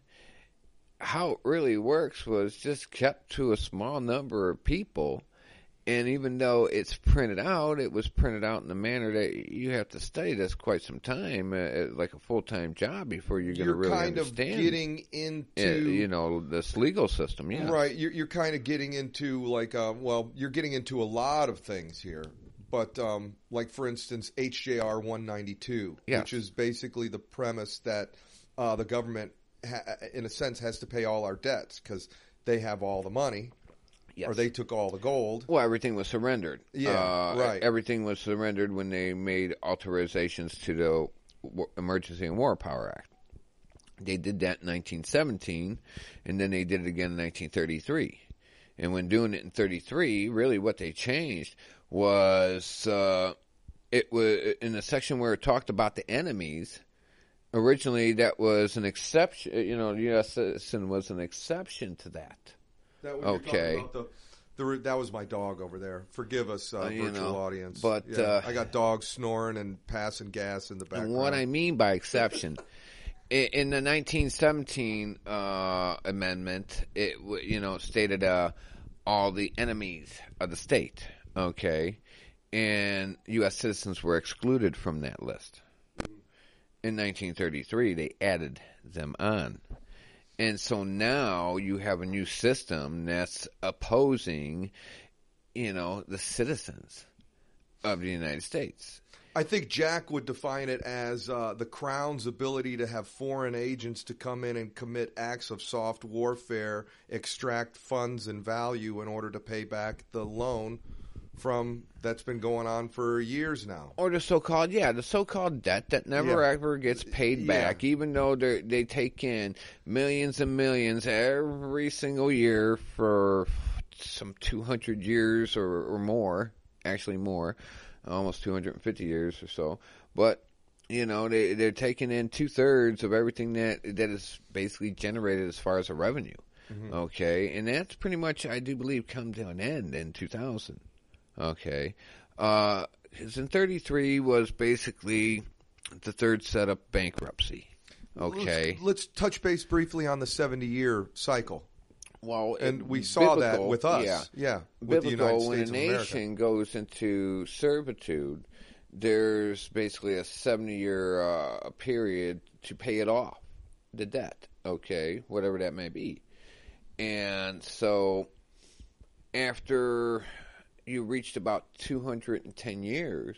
how it really works was just kept to a small number of people. And even though it's printed out, it was printed out in the manner that you have to study this quite some time, uh, like a full time job before you're going to You're really kind of understand. getting uh, into you know this legal system, yeah. Right, you're, you're kind of getting into like, uh, well, you're getting into a lot of things here, but um, like for instance, HJR 192, Yes. which is basically the premise that uh, the government, ha- in a sense, has to pay all our debts because they have all the money Yes. or they took all the gold. Well, everything was surrendered. Yeah, uh, right. Everything was surrendered when they made authorizations to the Emergency and War Power Act. They did that in 1917, and then they did it again in 1933. And when doing it in 33, really what they changed was uh, it was in the section where it talked about the enemies. Originally, that was an exception. You know, the U.S. citizen was an exception to that. That was Okay. The, the, that was my dog over there. Forgive us, uh, Uh, virtual know, audience. but, Yeah, uh, I got dogs snoring and passing gas in the background. What I mean by exception, in the 1917 uh, amendment, it you know stated uh, all the enemies of the state. Okay, and U.S. citizens were excluded from that list. In 1933, they added them on. And so now you have a new system that's opposing, you know, the citizens of the United States. I think Jack would define it as uh, the Crown's ability to have foreign agents to come in and commit acts of soft warfare, extract funds and value in order to pay back the loan from that's been going on for years now. or the so-called yeah the so-called debt that never Yeah. ever gets paid Yeah. back even though they they take in millions and millions every single year for some 200 years or, or more actually more almost 250 years or so but you know they they're taking in two-thirds of everything that that is basically generated as far as a revenue mm-hmm. okay and that's pretty much i do believe come to an end in 2000 Okay. Uh, his in 33 was basically the third set of bankruptcy. Okay. Let's, let's touch base briefly on the 70 year cycle. Well, And we saw that with us. Yeah. Yeah. With the biblical, United when States a nation goes into servitude, there's basically a 70 year uh, period to pay it off, the debt, okay, whatever that may be. And so after you reached about 210 years,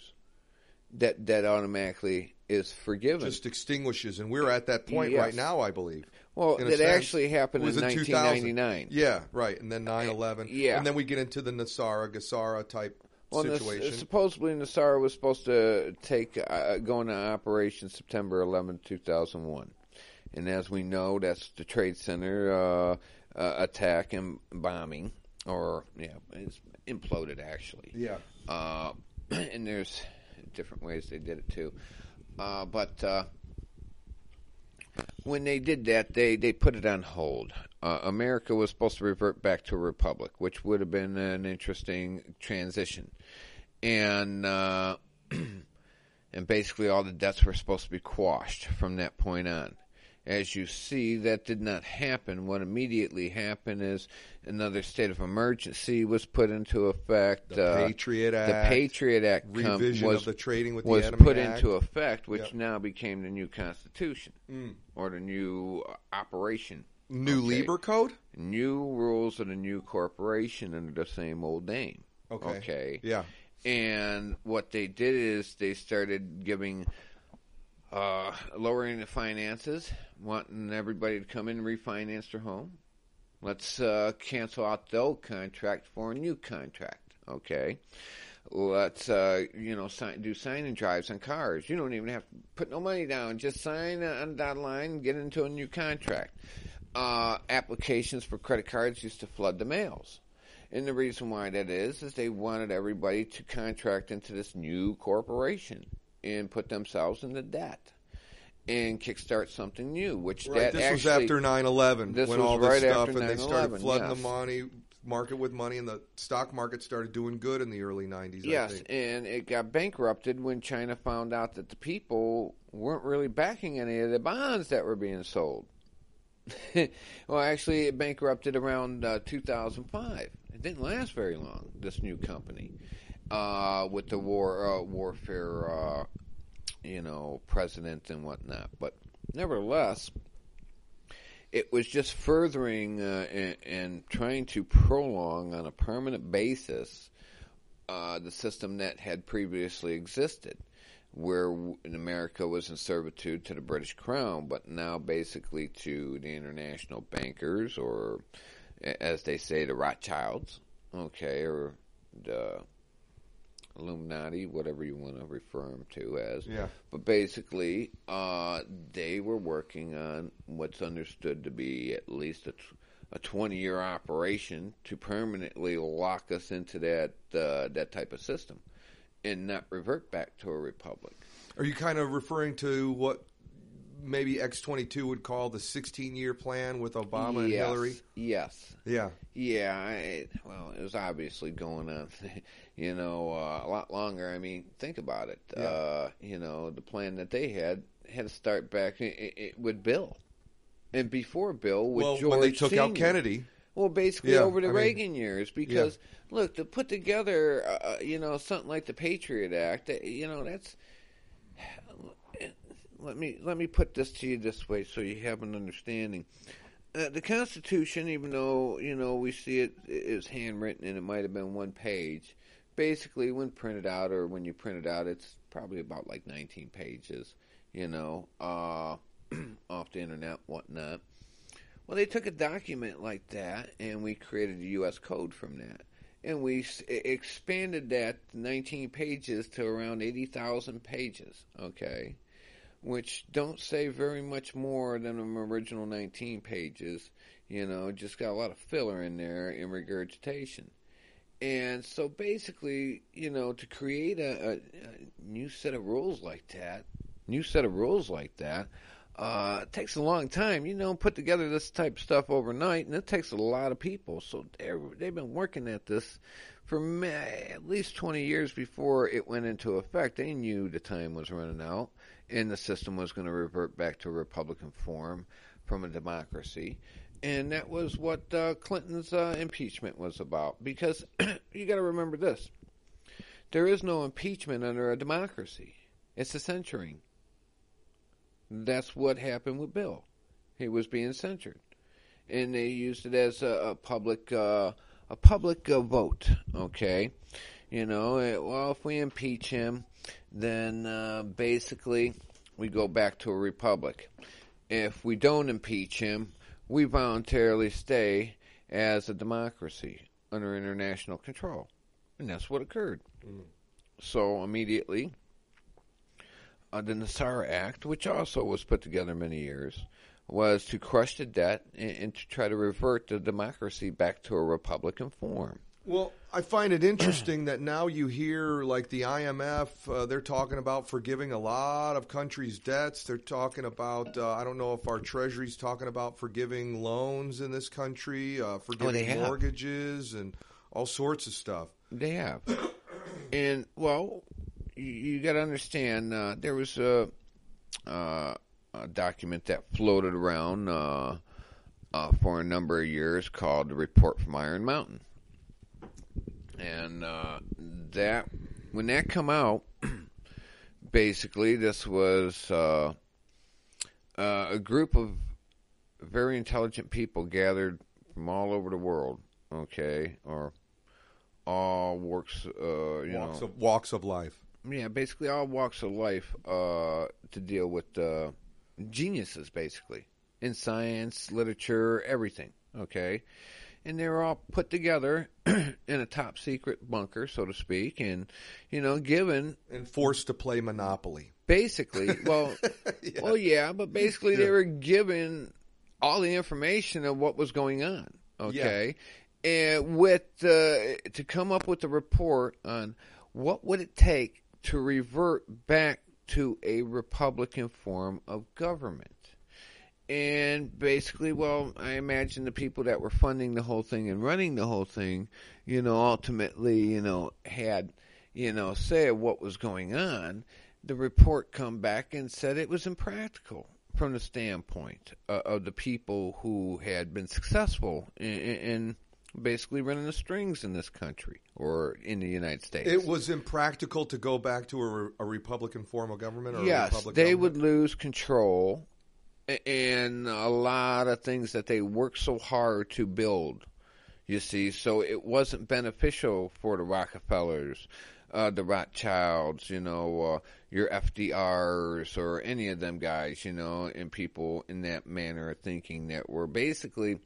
that that automatically is forgiven. Just extinguishes, and we're at that point Yes. right now, I believe. well, in a that sense. actually happened It in in 2000. 1999. Yeah, right. And then 9 11. yeah. And then we get into the NESARA, GESARA type Well, situation. supposedly NESARA was supposed to take uh, go into operation September 11, 2001. And as we know, that's the Trade Center uh, uh, attack and bombing. Or yeah, it's imploded actually. Yeah. Uh, and there's different ways they did it too. Uh, but uh, when they did that, they, they put it on hold. Uh, America was supposed to revert back to a republic, which would have been an interesting transition. And uh, and basically all the debts were supposed to be quashed from that point on. As you see, that did not happen. What immediately happened is another state of emergency was put into effect. The Uh, Patriot Act. the Patriot Act revision was of the trading with the was enemy put act. into effect, which Yep. now became the new Constitution Mm. or the new operation. New Okay. Lieber Code. New rules of the new corporation under the same old name. Okay. Okay. Yeah. And what they did is they started giving, uh, lowering the finances, wanting everybody to come in and refinance their home. Let's uh, cancel out the old contract for a new contract. Okay. Let's uh, you know sign, do sign-in drives on cars. You don't even have to put no money down. Just sign on the dotted line and get into a new contract. Uh, applications for credit cards used to flood the mails. And the reason why that is, is they wanted everybody to contract into this new corporation and put themselves into debt and kickstart something new, which Right. that This was after 9/11 this when was all this right stuff after and they started flooding yes. the money market with money and the stock market started doing good in the early 90s. I Yes, think. and it got bankrupted when China found out that the people weren't really backing any of the bonds that were being sold. well, actually, it bankrupted around uh, 2005. It didn't last very long. This new company, uh, with the war uh, warfare, uh, you know, president and whatnot. But nevertheless, it was just furthering uh, and, and trying to prolong on a permanent basis uh, the system that had previously existed, where in America was in servitude to the British Crown, but now basically to the international bankers, or as they say, the Rothschilds, okay, or the Illuminati, whatever you want to refer them to as. Yeah. But basically, uh, they were working on what's understood to be at least a, t- a 20 year operation to permanently lock us into that uh, that type of system and not revert back to a republic. Are you kind of referring to what maybe X22 would call the 16 year plan with Obama and Hillary? Yes. Yeah. Yeah, I, well, it was obviously going on, you know, uh, a lot longer. I mean, think about it. Yeah. Uh, you know, the plan that they had had to start back i i with Bill, and before Bill with well, George. when they took out Kennedy. Well, basically Yeah, over the I mean, Reagan years, because look, to put together, uh, you know, something like the Patriot Act, uh, you know, that's. Let me let me put this to you this way, so you have an understanding. Uh, the Constitution, even though you know we see it is handwritten and it might have been one page, basically when printed out or when you print it out, it's probably about like 19 pages, you know, uh, off the internet, whatnot. Well, they took a document like that and we created a U.S. code from that. And we s- expanded that 19 pages to around 80,000 pages, okay? Which don't say very much more than an original 19 pages. You know, just got a lot of filler in there in regurgitation. And so basically, you know, to create a, a, a new set of rules like that, new set of rules like that, uh, takes a long time. You know, put together this type of stuff overnight, and it takes a lot of people. So they've been working at this for at least 20 years before it went into effect. They knew the time was running out, and the system was going to revert back to a Republican form from a democracy. And that was what uh, Clinton's uh, impeachment was about. Because you got to remember this there is no impeachment under a democracy, it's a censuring. That's what happened with Bill. He was being censured, and they used it as a, a public uh, a public uh, vote. Okay, you know, eh, well, if we impeach him, then uh, basically we go back to a republic. If we don't impeach him, we voluntarily stay as a democracy under international control, and that's what occurred. So immediately uh, the Nassar Act, which also was put together many years, was to crush the debt and, and to try to revert the democracy back to a Republican form. Well, I find it interesting that now you hear like the IMF, uh, they're talking about forgiving a lot of countries' debts. They're talking about, uh, I don't know if our Treasury's talking about forgiving loans in this country, uh, forgiving have. mortgages, and all sorts of stuff. They have. and, well, you, you got to understand, uh, there was a, uh, a document that floated around uh, uh, for a number of years called the Report from Iron Mountain. And uh, that, when that come out, basically this was uh, uh, a group of very intelligent people gathered from all over the world, okay, or all works, uh, you Walks know, of, walks of life. yeah, basically all walks of life uh, to deal with uh, geniuses, basically in science, literature, everything. Okay, and they were all put together in a top secret bunker, so to speak, and you know, given And forced to play Monopoly. basically, well, well, yeah, but basically they were given all the information of what was going on. Okay, and with uh, to come up with a report on what would it take to revert back to a Republican form of government. And basically, well, I imagine the people that were funding the whole thing and running the whole thing, you know, ultimately, you know, had, you know, say what was going on. The report come back and said it was impractical from the standpoint uh, of the people who had been successful in, in basically running the strings in this country or in the United States. It was impractical to go back to a, a Republican form of government. Or a yes, they government? would lose control and a lot of things that they worked so hard to build. You see, so it wasn't beneficial for the Rockefellers, uh, the Rothschilds, you know, uh, your FDRs or any of them guys, you know, and people in that manner of thinking that were basically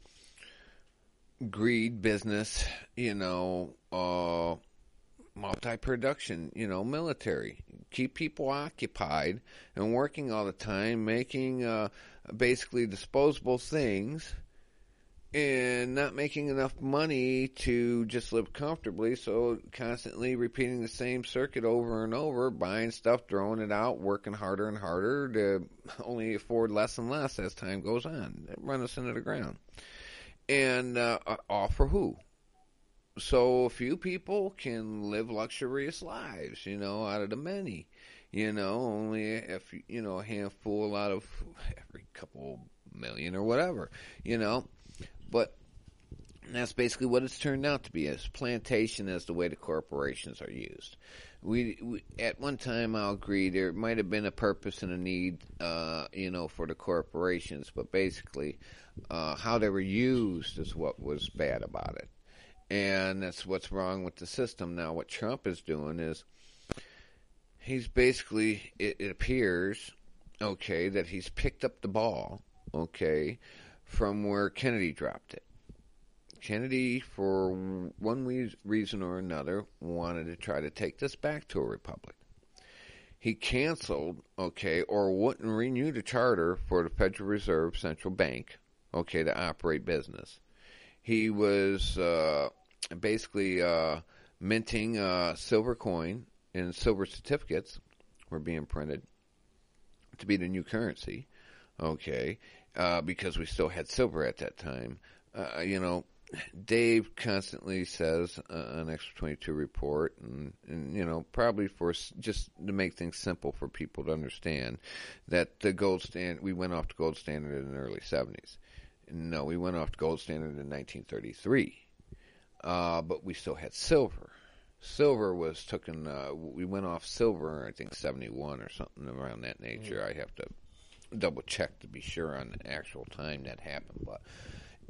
greed, business, you know, uh, multi-production, you know, military. Keep people occupied and working all the time, making uh, basically disposable things, and not making enough money to just live comfortably. So constantly repeating the same circuit over and over, buying stuff, throwing it out, working harder and harder to only afford less and less as time goes on. Run us into the ground. And uh, all for who? So a few people can live luxurious lives, you know, out of the many. You know, only if you know a handful out of every couple million or whatever, you know. But that's basically what it's turned out to be as plantation as the way the corporations are used. We, we at one time I'll agree there might have been a purpose and a need, uh, you know, for the corporations, but basically uh, how they were used is what was bad about it and that's what's wrong with the system now. What Trump is doing is he's basically, it, it appears, okay, that he's picked up the ball, okay, from where Kennedy dropped it. Kennedy, for one reason or another, wanted to try to take this back to a republic. He canceled, okay, or wouldn't renew the charter for the Federal Reserve Central Bank, okay, to operate business he was uh, basically uh, minting uh, silver coin and silver certificates were being printed to be the new currency. Okay, uh, because we still had silver at that time. Uh, you know, Dave constantly says uh, an Extra Twenty Two report, and, and you know, probably for just to make things simple for people to understand that the gold stand we went off the gold standard in the early seventies. No, we went off the gold standard in 1933, uh, but we still had silver. Silver was taken. Uh, we went off silver, I think 71 or something around that nature. I have to double check to be sure on the actual time that happened, but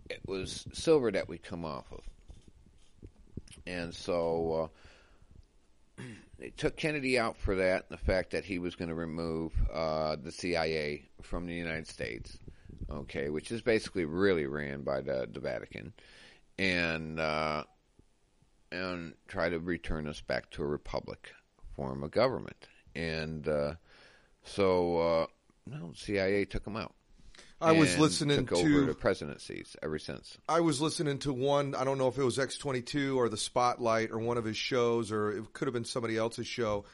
it was silver that we come off of. And so uh, they took Kennedy out for that, and the fact that he was going to remove uh, the CIA from the United States okay, which is basically really ran by the, the Vatican, and uh, and try to return us back to a republic form of government. And uh, so, uh, no, CIA took them out. I was listening took to- the presidencies ever since. I was listening to one. I don't know if it was X twenty two or the Spotlight or one of his shows, or it could have been somebody else's show.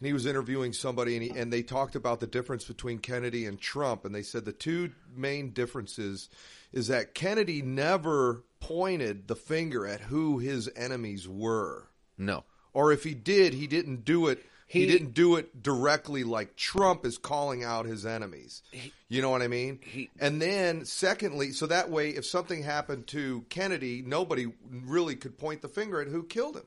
And he was interviewing somebody, and, he, and they talked about the difference between Kennedy and Trump. And they said the two main differences is that Kennedy never pointed the finger at who his enemies were, No, or if he did, he didn't do it. He, He- didn't do it directly like Trump is calling out his enemies. you know what I mean? he- and then, secondly, so that way, if something happened to Kennedy, nobody really could point the finger at who killed him.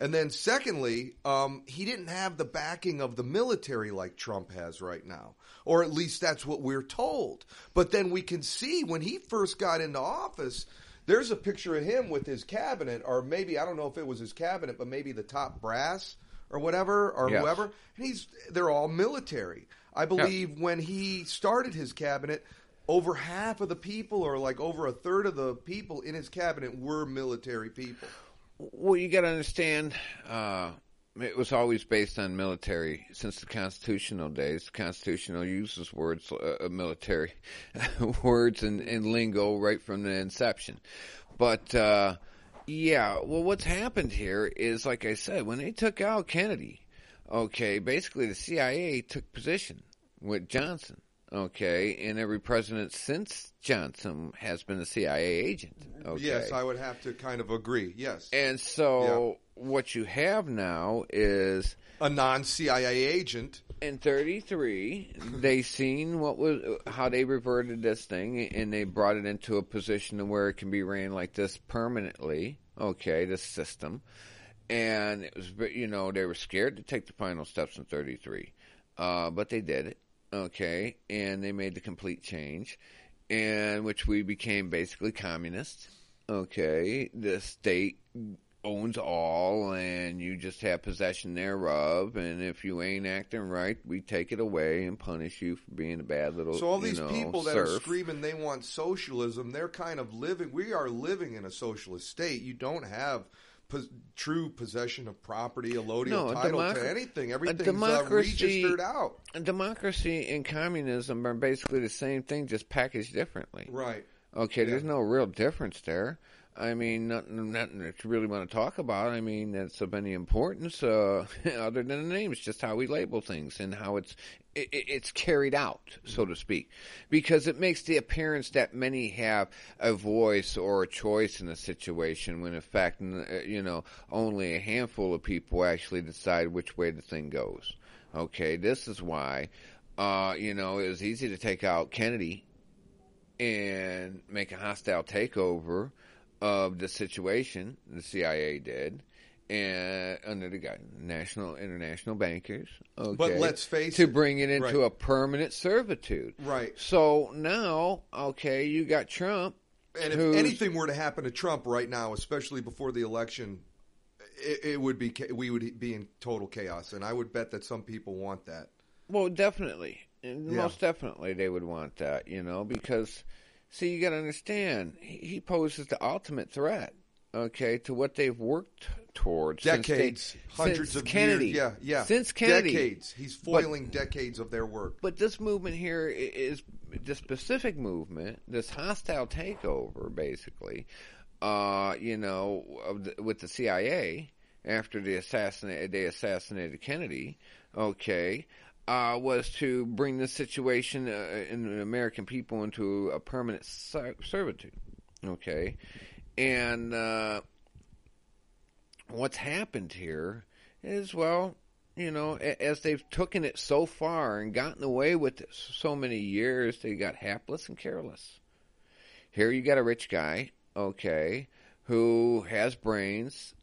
And then, secondly, um, he didn't have the backing of the military like Trump has right now, or at least that's what we're told. But then we can see when he first got into office, there's a picture of him with his cabinet, or maybe I don't know if it was his cabinet, but maybe the top brass or whatever, or Yes. whoever. And he's they're all military. I believe when he started his cabinet, over half of the people, or like over a third of the people in his cabinet, were military people. Well, you got to understand, uh, it was always based on military since the constitutional days. The constitutional uses words, uh, military words and, and lingo right from the inception. But uh, yeah, well, what's happened here is, like I said, when they took out Kennedy, okay, basically the CIA took position with Johnson. Okay, and every president since Johnson has been a CIA agent. Okay. Yes, I would have to kind of agree. Yes, And so what you have now is a non-CIA agent. in 33 they seen what was how they reverted this thing and they brought it into a position where it can be ran like this permanently okay this system and it was you know they were scared to take the final steps in 33 uh, but they did it okay and they made the complete change and which we became basically communist okay the state owns all and you just have possession thereof and if you ain't acting right we take it away and punish you for being a bad little So all these know, people that are screaming they want socialism, they're kind of living. We are living in a socialist state. You don't have true possession of property, a allodial No, title democ- to anything. Everything's uh, registered out. democracy and communism are basically the same thing just packaged differently Right. Okay, there's no real difference there. I mean, nothing, nothing that you really want to talk about. I mean, that's of any importance uh, other than the name. It's just how we label things and how it's it, it- it's carried out, so to speak, because it makes the appearance that many have a voice or a choice in a situation, when in fact, uh, you know, only a handful of people actually decide which way the thing goes. Okay, this is why, uh, you know, it was easy to take out Kennedy and make a hostile takeover of the situation. The CIA did, and under the national international bankers. Okay, But let's face to it, bring it into right. a permanent servitude. Right. So now, okay, you got Trump. And if anything were to happen to Trump right now, especially before the election, it, it would be we would be in total chaos. And I would bet that some people want that. Well, definitely, Yeah. most definitely, they would want that. You know, because see, you got to understand, he, poses the ultimate threat. Okay, to what they've worked towards since they- Decades, hundreds since of Kennedy. years. Yeah, yeah. Since Kennedy. decades. He's foiling decades of their work. But this movement here is this specific movement, this hostile takeover, basically. Uh, you know, of the, with the CIA after the assassinate they assassinated Kennedy. Okay. Uh, was to bring the situation uh, in the American people into a permanent servitude. Okay, and uh, what's happened here is well, you know, as they've taken it so far and gotten away with it so many years, they got hapless and careless. Here you got a rich guy, okay, who has brains,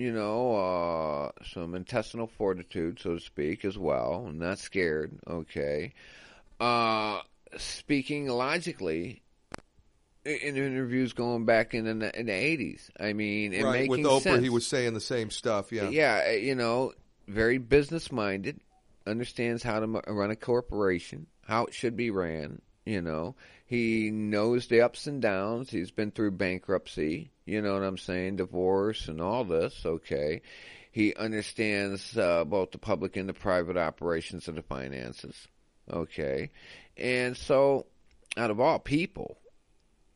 you know, uh, some intestinal fortitude, so to speak, as well, and not scared, okay. Uh, speaking logically in interviews going back in the, in the 80s. I mean, and right. making With Oprah, sense he was saying the same stuff. Yeah. yeah, uh, you know, very business minded, understands how to run a corporation, how it should be ran. You know, he knows the ups and downs. He's been through bankruptcy. You know what I'm saying? Divorce and all this. Okay, he understands uh, both the public and the private operations of the finances. Okay, and so out of all people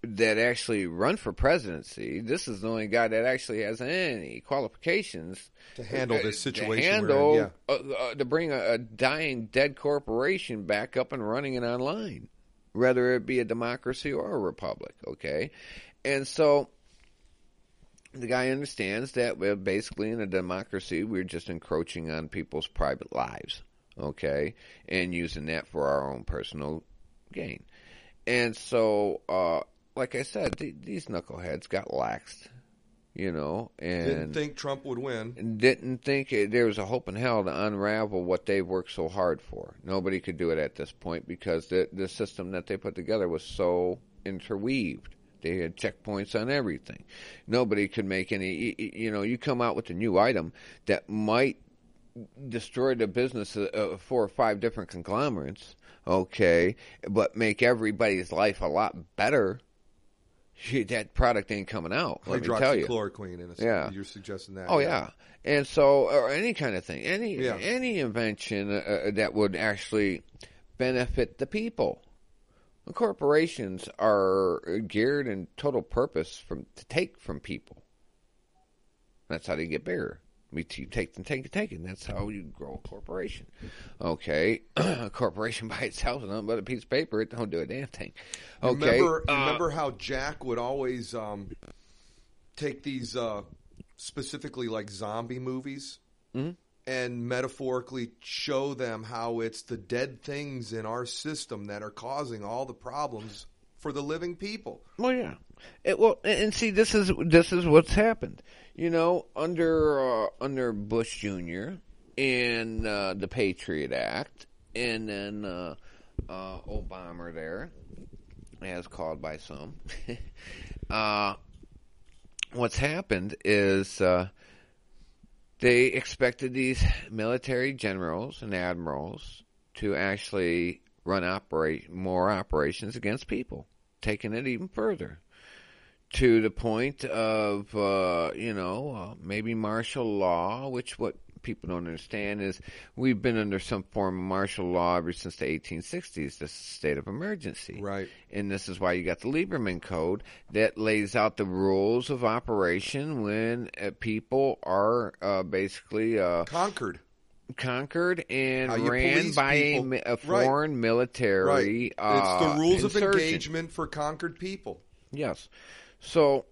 that actually run for presidency, this is the only guy that actually has any qualifications To handle this situation in, handle yeah. uh, uh, to bring a, a dying dead corporation back up and running and online, whether it be a democracy or a republic. Okay, and so the guy understands that we're basically in a democracy, we're just encroaching on people's private lives, okay, and using that for our own personal gain. And so, uh, like I said, th- these knuckleheads got laxed, you know, and Didn't think Trump would win. didn't think it, there was a hope in hell to unravel what they've worked so hard for. Nobody could do it at this point because the the system that they put together was so interweaved. They had checkpoints on everything. Nobody could make any. You know, you come out with a new item that might destroy the business of of four or five different conglomerates. Okay, but make everybody's life a lot better. That product ain't coming out. Let me tell you. Hydroxychloroquine in a Yeah. You're suggesting that. Oh yeah, and so or any kind of thing, any Yeah. any invention uh, uh, that would actually benefit the people. The corporations are geared in total purpose from to take from people. That's how they get bigger. We you take and take and take, and that's how you grow a corporation. Okay, a corporation by itself is nothing but a piece of paper. It don't do a damn thing. Okay, Remember, uh, remember how Jack would always um, take these uh, specifically like zombie movies Mm-hmm. and metaphorically show them how it's the dead things in our system that are causing all the problems for the living people. Well, yeah. It, well, and and see, this is this is what's happened. You know, under uh, under Bush Jr. and uh, the Patriot Act, and then uh, uh, Obama there, as called by some. uh, what's happened is uh, they expected these military generals and admirals to actually run operate more operations against people, taking it even further to the point of uh, you know uh, maybe martial law, which what people don't understand is we've been under some form of martial law ever since the 1860s, This state of emergency. Right. And this is why you got the Lieberman Code that lays out the rules of operation when uh, people are uh, basically uh, Conquered. Conquered and ran by a, a Right. foreign military. Right. Uh, it's the rules of engagement for conquered people. Yes. So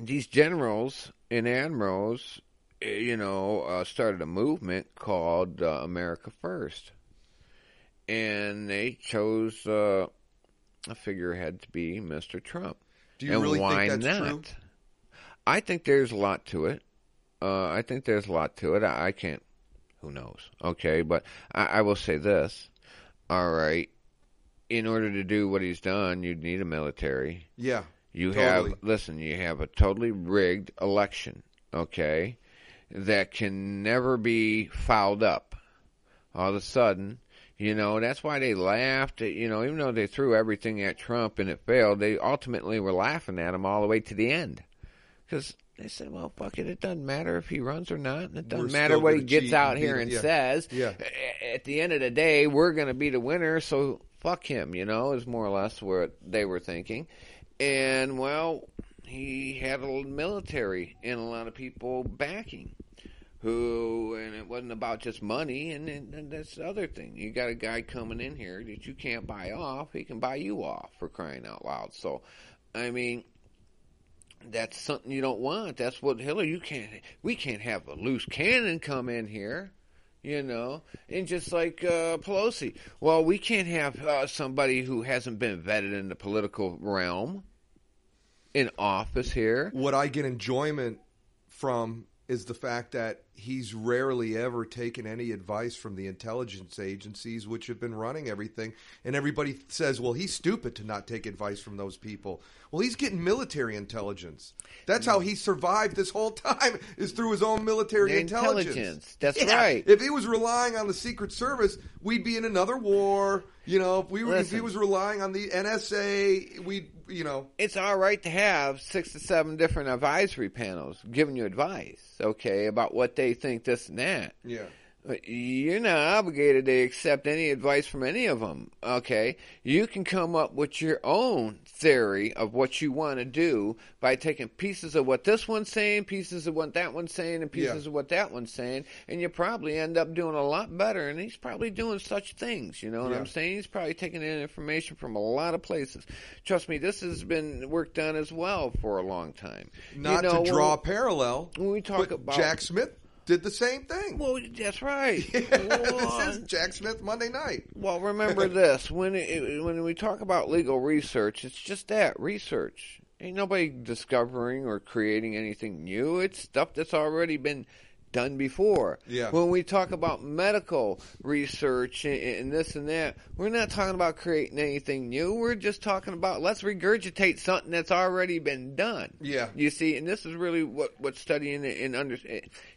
these generals and admirals, eh, you know, uh, started a movement called uh, America First, and they chose uh, a figurehead to be Mr. Trump. Do you and really why think that's not? true? I think there's a lot to it. Uh, I think there's a lot to it. I, I can't. Who knows? Okay, but I, I will say this. All right. In order to do what he's done, you'd need a military. Yeah. You Totally. have listen, you have a totally rigged election, okay? That can never be fouled up. All of a sudden, you know, that's why they laughed at, you know, even though they threw everything at Trump and it failed, they ultimately were laughing at him all the way to the end. Cuz they said, well, fuck it, it doesn't matter if he runs or not. and It doesn't We're matter what he gets out and here and. Yeah. says. Yeah. At the end of the day, we're going to be the winner, so fuck him, you know, is more or less what they were thinking. And well, he had a little military and a lot of people backing. Who and it wasn't about just money, and, and, and that's the other thing. You got a guy coming in here that you can't buy off. He can buy you off for crying out loud. So, I mean, that's something you don't want. That's what Hillary. You can't. We can't have a loose cannon come in here. You know, and just like uh, Pelosi, well, we can't have uh, somebody who hasn't been vetted in the political realm in office here. What I get enjoyment from is the fact that he's rarely ever taken any advice from the intelligence agencies which have been running everything and everybody says well he's stupid to not take advice from those people well he's getting military intelligence that's how he survived this whole time is through his own military intelligence, intelligence. That's Yeah. right. if he was relying on the secret service we'd be in another war you know if we were if he was relying on the NSA we'd you know. It's all right to have six to seven different advisory panels giving you advice, okay, about what they think this and that. yeah You're not obligated to accept any advice from any of them. Okay, you can come up with your own theory of what you want to do by taking pieces of what this one's saying, pieces of what that one's saying, and pieces Yeah. of what that one's saying, and you probably end up doing a lot better. And he's probably doing such things. You know what Yeah. I'm saying? He's probably taking in information from a lot of places. Trust me, this has been worked on as well for a long time. Not you know, to draw a parallel, when we talk about- Jack Smith did the same thing. Well, that's right. this Well, is Jack Smith Monday night. Well, remember this: when it, when we talk about legal research, it's just that research. Ain't nobody discovering or creating anything new. It's stuff that's already been done before. Yeah. When we talk about medical research and, and this and that, we're not talking about creating anything new. We're just talking about let's regurgitate something that's already been done. Yeah. You see, and this is really what what studying and under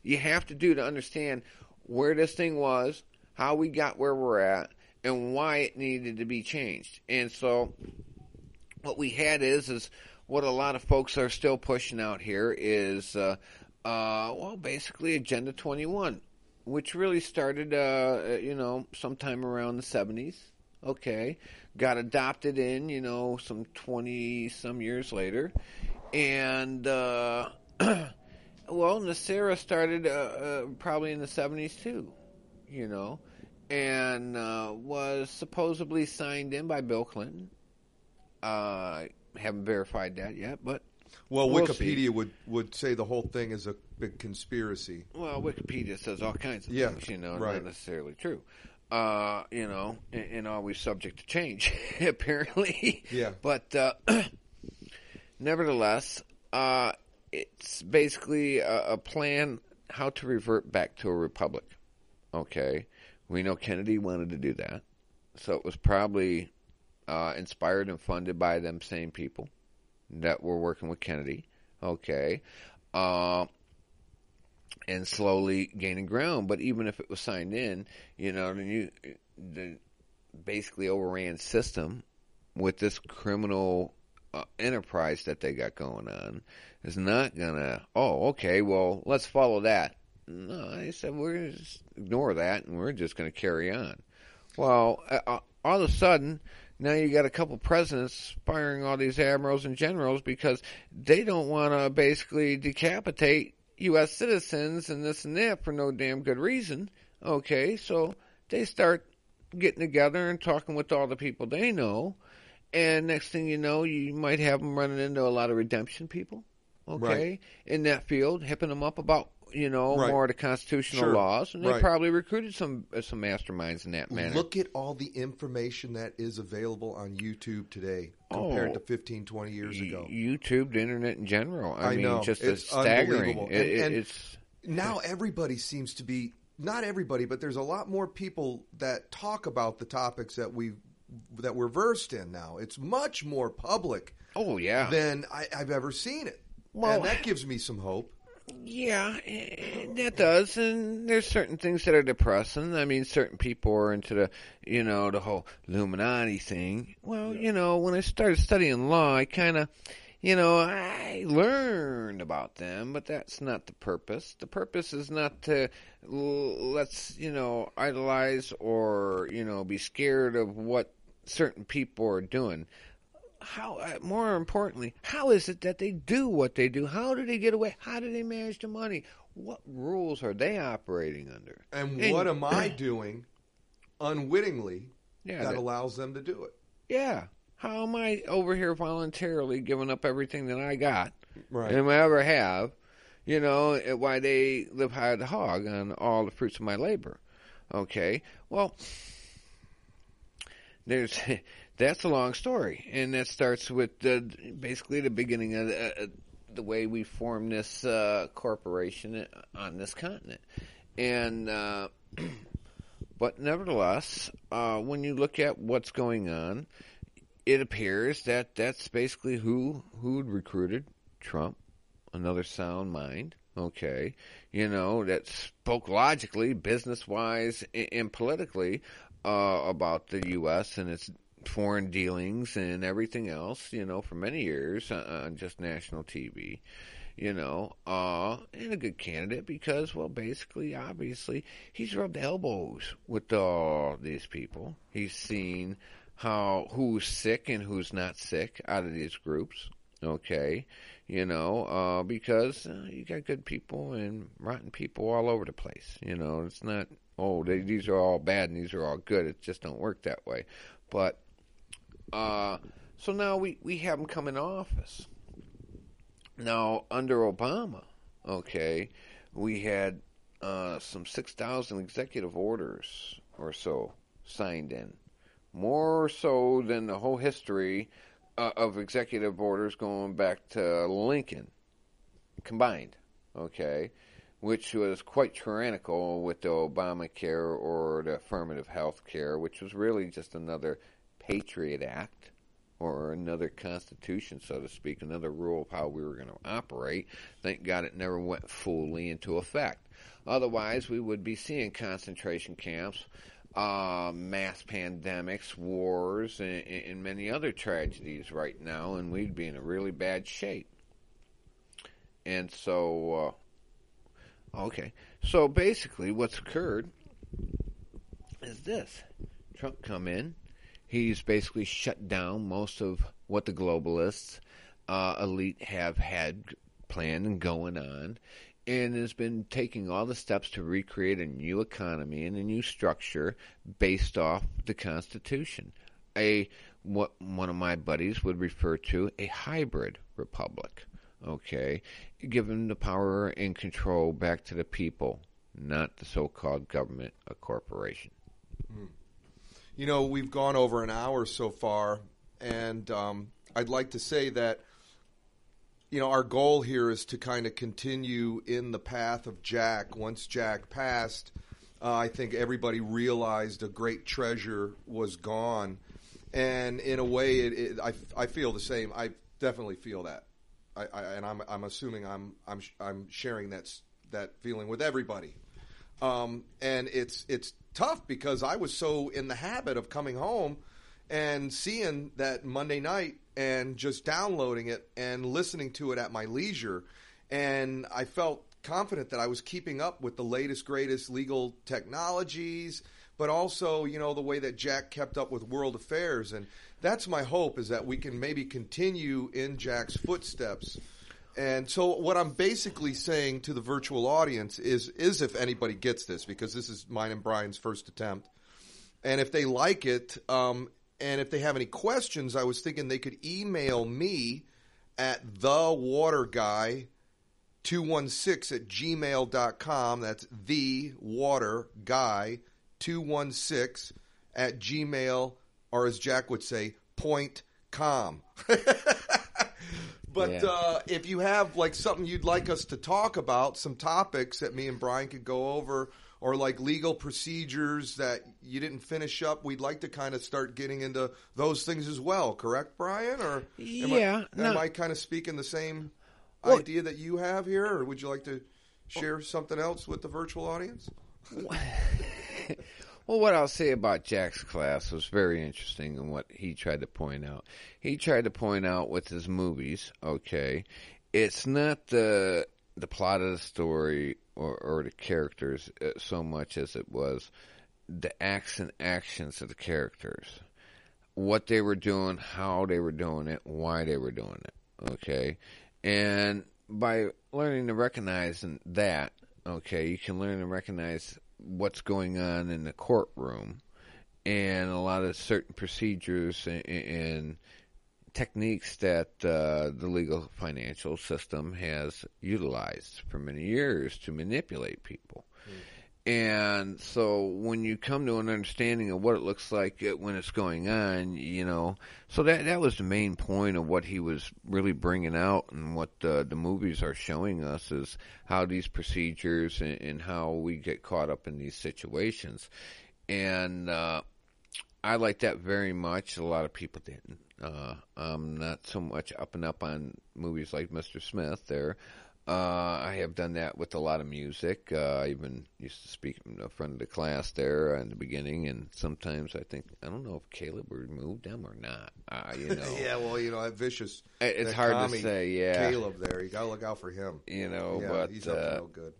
you have to do to understand where this thing was, how we got where we're at, and why it needed to be changed. And so, what we had is is what a lot of folks are still pushing out here is, uh, uh, well, basically Agenda 21, which really started, uh, you know, sometime around the 70s. Okay, got adopted in, you know, some 20 some years later, and. Uh, Well, NESARA started uh, uh, probably in the 70s too, you know, and uh, was supposedly signed in by Bill Clinton. Uh, haven't verified that yet, but Well, We'll Wikipedia would, would say the whole thing is a big conspiracy. well, Wikipedia says all kinds of Yeah, things, you know, right. not necessarily true. Uh, you know, and, and always subject to change, apparently. Yeah. But uh, nevertheless, uh, it's basically a, a plan how to revert back to a republic. Okay, we know Kennedy wanted to do that, so it was probably uh, inspired and funded by them same people that were working with Kennedy. Okay, uh, and slowly gaining ground. But even if it was signed in, you know, the new, the basically overran system with this criminal uh, enterprise that they got going on is not gonna. Oh, okay. Well, let's follow that. No, I said we're gonna just ignore that and we're just gonna carry on. Well, uh, uh, all of a sudden, now you got a couple presidents firing all these admirals and generals because they don't want to basically decapitate U.S. citizens and this and that for no damn good reason. Okay, so they start getting together and talking with all the people they know, and next thing you know, you might have them running into a lot of redemption people. Okay, Right. in that field, hipping them up about you know Right. more of the constitutional Sure. laws, and they Right. probably recruited some uh, some masterminds in that manner. Look at all the information that is available on YouTube today compared Oh. to 15, 20 years ago. YouTube, the internet in general. I, I mean, know. just It's staggering. It- And- and- it's now everybody seems to be not everybody, but there's a lot more people that talk about the topics that we that we're versed in now. It's much more public oh yeah, than I, I've ever seen it, Well- and that gives me some hope. Yeah, that does. And there's certain things that are depressing. I mean, certain people are into the you know the whole Illuminati thing. Well, you know, when I started studying law, I kind of. You know, I learned about them, but that's not the purpose. The purpose is not to let's, you know, idolize or, you know, be scared of what certain people are doing. How uh, more importantly how is it that they do what they do? How do they get away? How do they manage the money? What rules are they operating under? And, And- what am I doing unwittingly Yeah, that that- allows them to do it? yeah. How am i over here voluntarily giving up everything that i got? Right. and I ever have you know why they live high the hog on all the fruits of my labor. Okay. Well there's that's a long story and that starts with the, basically the beginning of the, uh, the way we form this uh, corporation on this continent and uh, but nevertheless uh, when you look at what's going on it appears that that's basically who who recruited Trump another sound mind okay you know that spoke logically business wise and, and politically uh, about the U.S. and its foreign dealings and everything else, you know, for many years on, on just national TV. you know, uh, and a good candidate because, well, basically, obviously, he's rubbed elbows with all these people. He's seen how who's sick and who's not sick out of these groups. Okay, you know, uh, because uh, you got good people and rotten people all over the place. You know, it's not oh they, these are all bad and these are all good. It just don't work that way. But uh, so now we we have him come in office. Now under Obama, okay, we had uh, some six thousand executive orders or so signed in, more so than the whole history uh, of executive orders going back to Lincoln combined, okay, which was quite tyrannical with the Obamacare or the affirmative health care, which was really just another Patriot Act or another constitution, so to speak, another rule of how we were going to operate. Thank God it never went fully into effect. Otherwise, we would be seeing concentration camps uh, mass pandemics, wars, and, and, many other tragedies right now, and we'd be in a really bad shape. And so, uh, okay, so basically, what's occurred is this: Trump come in, he's basically shut down most of what the globalists, uh, elite have had planned and going on, and has been taking all the steps to recreate a new economy and a new structure based off the Constitution. A what one of my buddies would refer to a hybrid republic. Okay, giving the power and control back to the people, not the so-called government or corporation. Hmm. You know, we've gone over an hour so far, and um, I'd like to say that you know, our goal here is to kind of continue in the path of Jack. Once Jack passed, uh, I think everybody realized a great treasure was gone, and in a way, it, it, I, I feel the same. I definitely feel that, I, I, and I'm I'm assuming I'm I'm I'm sharing that that feeling with everybody. Um, and it's it's tough because I was so in the habit of coming home and seeing that Monday night and just downloading it and listening to it at my leisure. And I felt confident that I was keeping up with the latest, greatest legal technologies, but also, you know, the way that Jack kept up with world affairs. And that's my hope is that we can maybe continue in Jack's footsteps. And so, what I'm basically saying to the virtual audience is, is if anybody gets this, because this is mine and Brian's first attempt, and if they like it, um, and if they have any questions, I was thinking they could email me at thewaterguy216 at gmail.com. That's the water guy 216 at gmail, or as Jack would say, point com. but yeah. uh, if you have like something you'd like us to talk about, some topics that me and Brian could go over – or like legal procedures that you didn't finish up. We'd like to kind of start getting into those things as well. Correct, Brian? Or am yeah, I, no. am I kind of speaking the same well, idea that you have here, or would you like to share something else with the virtual audience? Well, what I'll say about Jack's class was very interesting in what he tried to point out. He tried to point out with his movies, okay, it's not the the plot of the story or, or the characters uh, so much as it was the acts and actions of the characters, what they were doing, how they were doing it, why they were doing it. Okay, and by learning to recognize that, okay, you can learn to recognize what's going on in the courtroom and a lot of certain procedures and, and techniques that uh, the legal financial system has utilized for many years to manipulate people. Mm. And so when you come to an understanding of what it looks like when it's going on, you know, so that that was the main point of what he was really bringing out and what the, the movies are showing us is how these procedures and, and how we get caught up in these situations. And uh, I like that very much. A lot of people didn't. Uh, I'm not so much up and up on movies like Mr. Smith there, Uh, I have done that with a lot of music. Uh, I even used to speak in front of the class there in the beginning, and sometimes I think I don't know if Caleb would move them or not. Uh, you know, yeah, well, you know, that vicious. It's that hard to say, yeah. Caleb there, you gotta look out for him. you know, yeah, but he's up to uh, no good.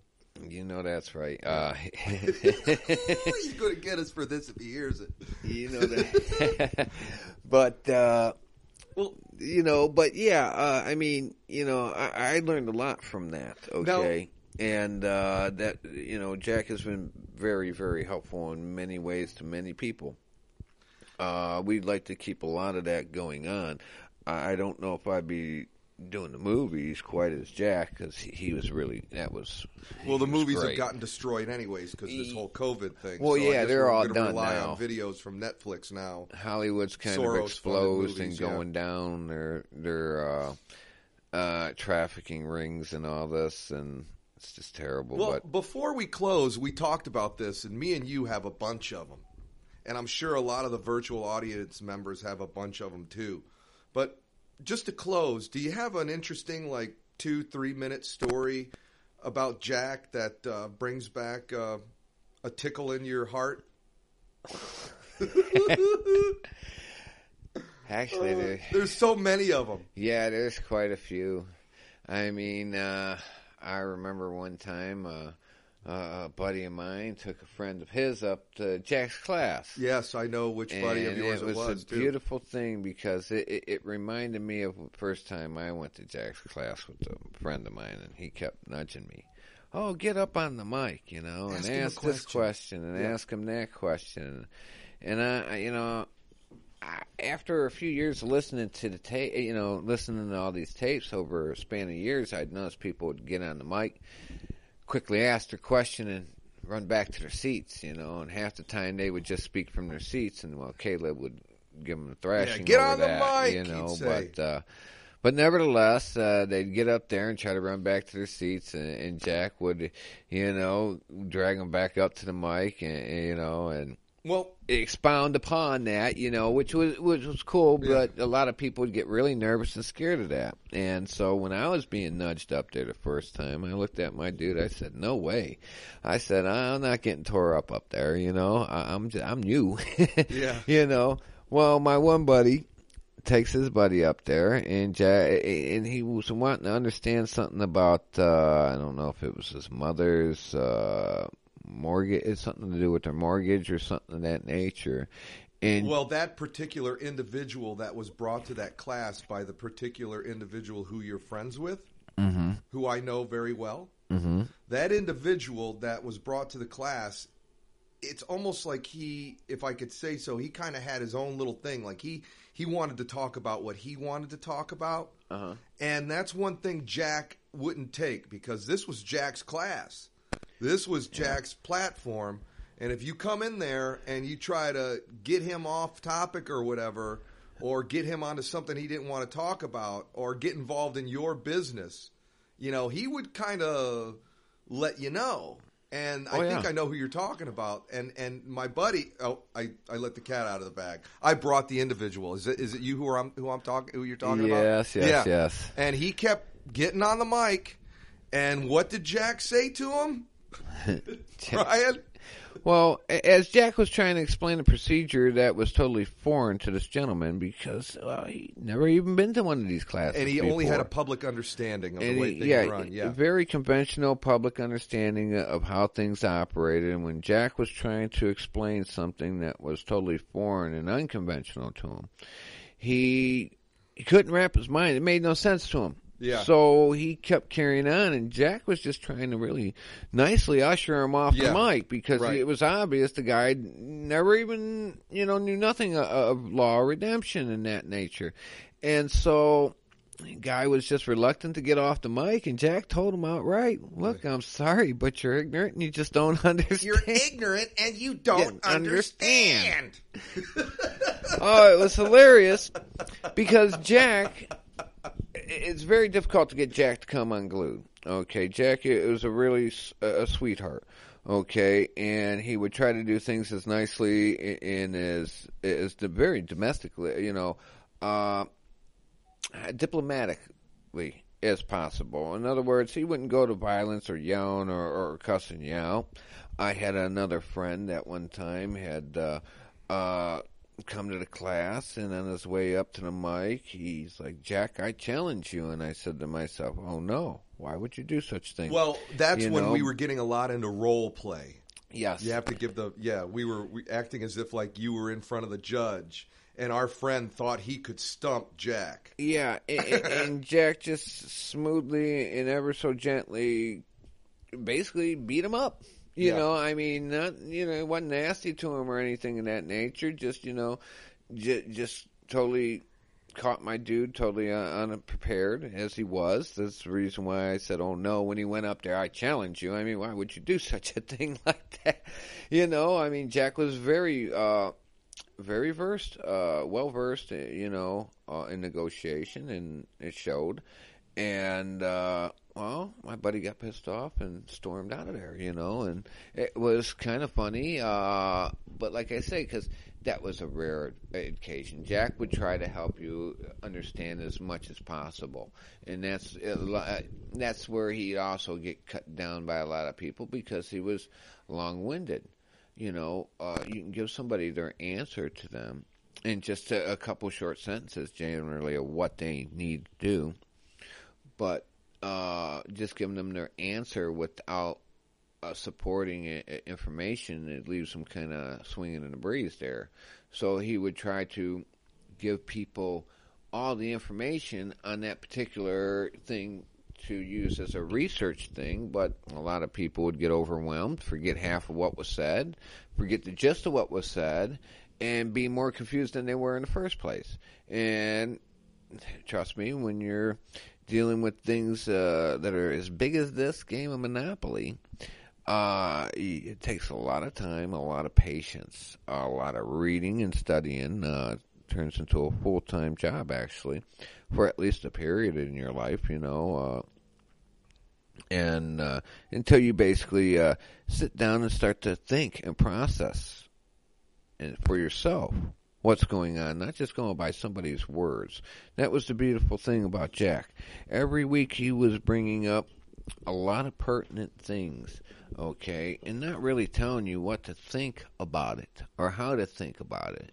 you know that's right. Uh, he's going to get us for this if he hears it. you know that. but uh, Well, you know, but yeah, uh, I mean, you know, I, I learned a lot from that. Okay. and uh, that you know, Jack has been very, very helpful in many ways to many people. Uh, we'd like to keep a lot of that going on. I, I don't know if I'd be doing the movies quite as Jack because he, he was really that was. well, the was movies great. have gotten destroyed anyways because this whole COVID thing. Well, So yeah, they're all done rely now. On videos from Netflix now. Hollywood's kind Soros-funded of exposed movies, and yeah. going down their their uh, uh, trafficking rings and all this, and it's just terrible. Well, but before we close, we talked about this, and me and you have a bunch of them, and I'm sure a lot of the virtual audience members have a bunch of them too. But just to close, do you have an interesting, like two, three minute story about Jack that uh, brings back uh, a tickle in your heart? actually, there, There's so many of them. yeah, there's quite a few. I mean, uh, I remember one time uh, a buddy of mine took a friend of his up to Jack's class. Yes, I know which buddy of yours it was. it was, a too. beautiful thing because it, it, it reminded me of the first time I went to Jack's class with a friend of mine, and he kept nudging me. Oh, get up on the mic, you know, Ask and ask this question." question and Yeah. ask him that question, and I, I- you know, I, after a few years of listening to the tape, you know, listening to all these tapes over a span of years, I'd noticed people would get on the mic, quickly ask their question, and run back to their seats, you know, and half the time they would just speak from their seats, and well, Caleb would give them a thrashing. get over on the that, mic, you know, but. uh but nevertheless, uh, they'd get up there and try to run back to their seats, and, and Jack would, you know, drag them back up to the mic, and, and, you know, and Well, expound upon that, you know, which was which was cool, Yeah. but a lot of people would get really nervous and scared of that. And so when I was being nudged up there the first time, I looked at my dude. I said, "No way!" I said, "I'm not getting tore up up there. You know, I, I'm just, I'm new. Yeah. you know." Well, my one buddy takes his buddy up there, and and he was wanting to understand something about uh, I don't know if it was his mother's uh, mortgage, it's something to do with their mortgage or something of that nature. And Well, that particular individual that was brought to that class by the particular individual who you're friends with, mm-hmm. who I know very well, mm-hmm. that individual that was brought to the class, it's almost like he, if I could say so, he kind of had his own little thing. Like he he wanted to talk about what he wanted to talk about, uh-huh. and that's one thing Jack wouldn't take because this was Jack's class. This was Jack's platform. And if you come in there and you try to get him off topic or whatever, or get him onto something he didn't want to talk about, or get involved in your business, you know, he would kind of let you know. And I Oh, think. I know who you're talking about. And and my buddy, oh, I, I let the cat out of the bag. I brought the individual. Is it is it you who I'm who I'm talking who you're talking about? Yes, yes, yes. And he kept getting on the mic. And what did Jack say to him? Brian? Well, as Jack was trying to explain the procedure, that was totally foreign to this gentleman because well, he never even been to one of these classes. And he only had a public understanding of And the way he- things yeah, run. Yeah. very conventional public understanding of how things operated. And when Jack was trying to explain something that was totally foreign and unconventional to him, he he couldn't wrap his mind. It made no sense to him. Yeah. So he kept carrying on, and Jack was just trying to really nicely usher him off Yeah. the mic because Right. it was obvious the guy never even, you know, knew nothing of, of law or redemption in that nature. And so the guy was just reluctant to get off the mic, and Jack told him outright, "Look, I'm sorry, but you're ignorant, and you just don't understand." You're ignorant and you don't Yeah, understand. understand. oh, it was hilarious because Jack. It's very difficult to get Jack to come unglued. Okay, Jack was a really a sweetheart. Okay, and he would try to do things as nicely and as as very domestically, you know, uh, diplomatically. as possible. In other words, he wouldn't go to violence or yelling or, or cussing you out. I had another friend that one time had uh, uh, come to the class, and on his way up to the mic, he's like, "Jack, I challenge you." And I said to myself, "Oh no, why would you do such things?" Well, that's You when know? we were getting a lot into role play. yes, You have to give the yeah. We were we, acting as if like you were in front of the judge, and our friend thought he could stump Jack. Yeah, and, and- and Jack just smoothly and ever so gently, basically beat him up. You Yeah. know, I mean, not you know, it wasn't nasty to him or anything of that nature. Just you know, j- just totally caught my dude totally uh, unprepared as he was. That's the reason why I said, "Oh no!" When he went up there, I challenge you. I mean, why would you do such a thing like that? You know, I mean, Jack was very. uh very versed, uh, well versed, uh, you know, uh, in negotiation, and it showed. And uh, well, my buddy got pissed off and stormed out of there, you know, and it was kind of funny. Uh, but like I say, because that was a rare occasion, Jack would try to help you understand as much as possible, and that's uh, that's where he'd also get cut down by a lot of people because he was long-winded you know, uh, you can give somebody their answer to them in just a, a couple short sentences, generally, of what they need to do. But uh, just giving them their answer without uh, supporting i- i- information, it leaves them kind of swinging in the breeze there. So he would try to give people all the information on that particular thing to use as a research thing, but a lot of people would get overwhelmed, forget half of what was said, forget the gist of what was said, and be more confused than they were in the first place. And trust me, when you're dealing with things uh, that are as big as this game of Monopoly, uh, it takes a lot of time, a lot of patience, a lot of reading and studying. Uh, turns into a full time job actually, for at least a period in your life. You know, uh, and uh, until you basically uh, sit down and start to think and process and for yourself what's going on, not just going by somebody's words. That was the beautiful thing about Jack. Every week he was bringing up a lot of pertinent things, okay, and not really telling you what to think about it or how to think about it.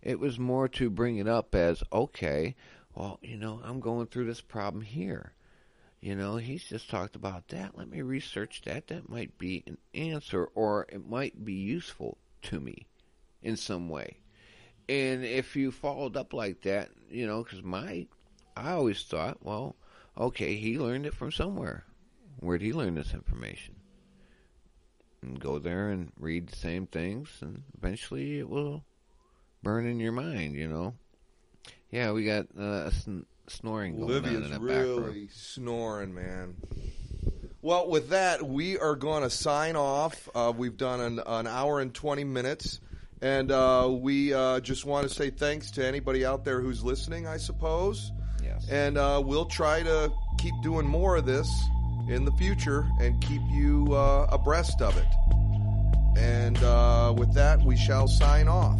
It was more to bring it up as, okay, well, you know, I'm going through this problem here. You know, he's just talked about that. Let me research that. That might be an answer or it might be useful to me in some way. And if you followed up like that, you know, because my, I always thought, well, okay, he learned it from somewhere. Where did he learn this information? And go there and read the same things, and eventually it will burn in your mind, you know. Yeah, we got uh, sn- snoring going on in Olivia's the back really snoring, man. Well, with that, we are going to sign off. Uh, we've done an, an hour and 20 minutes. And uh, we uh, just want to say thanks to anybody out there who's listening, I suppose. Yes. And uh, we'll try to keep doing more of this in the future and keep you uh, abreast of it. And uh, with that, we shall sign off.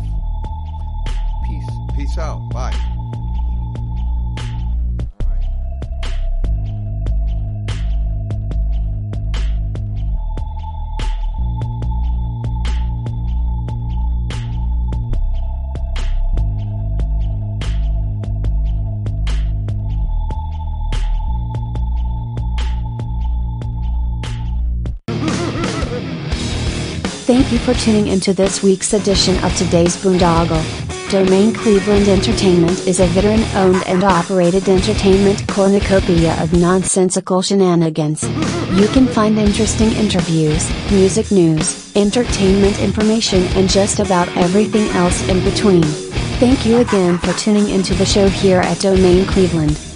Peace. Peace out. Bye. Thank you for tuning into this week's edition of today's Boondoggle. Domain Cleveland Entertainment is a veteran owned and operated entertainment cornucopia of nonsensical shenanigans. You can find interesting interviews, music news, entertainment information, and just about everything else in between. Thank you again for tuning into the show here at Domain Cleveland.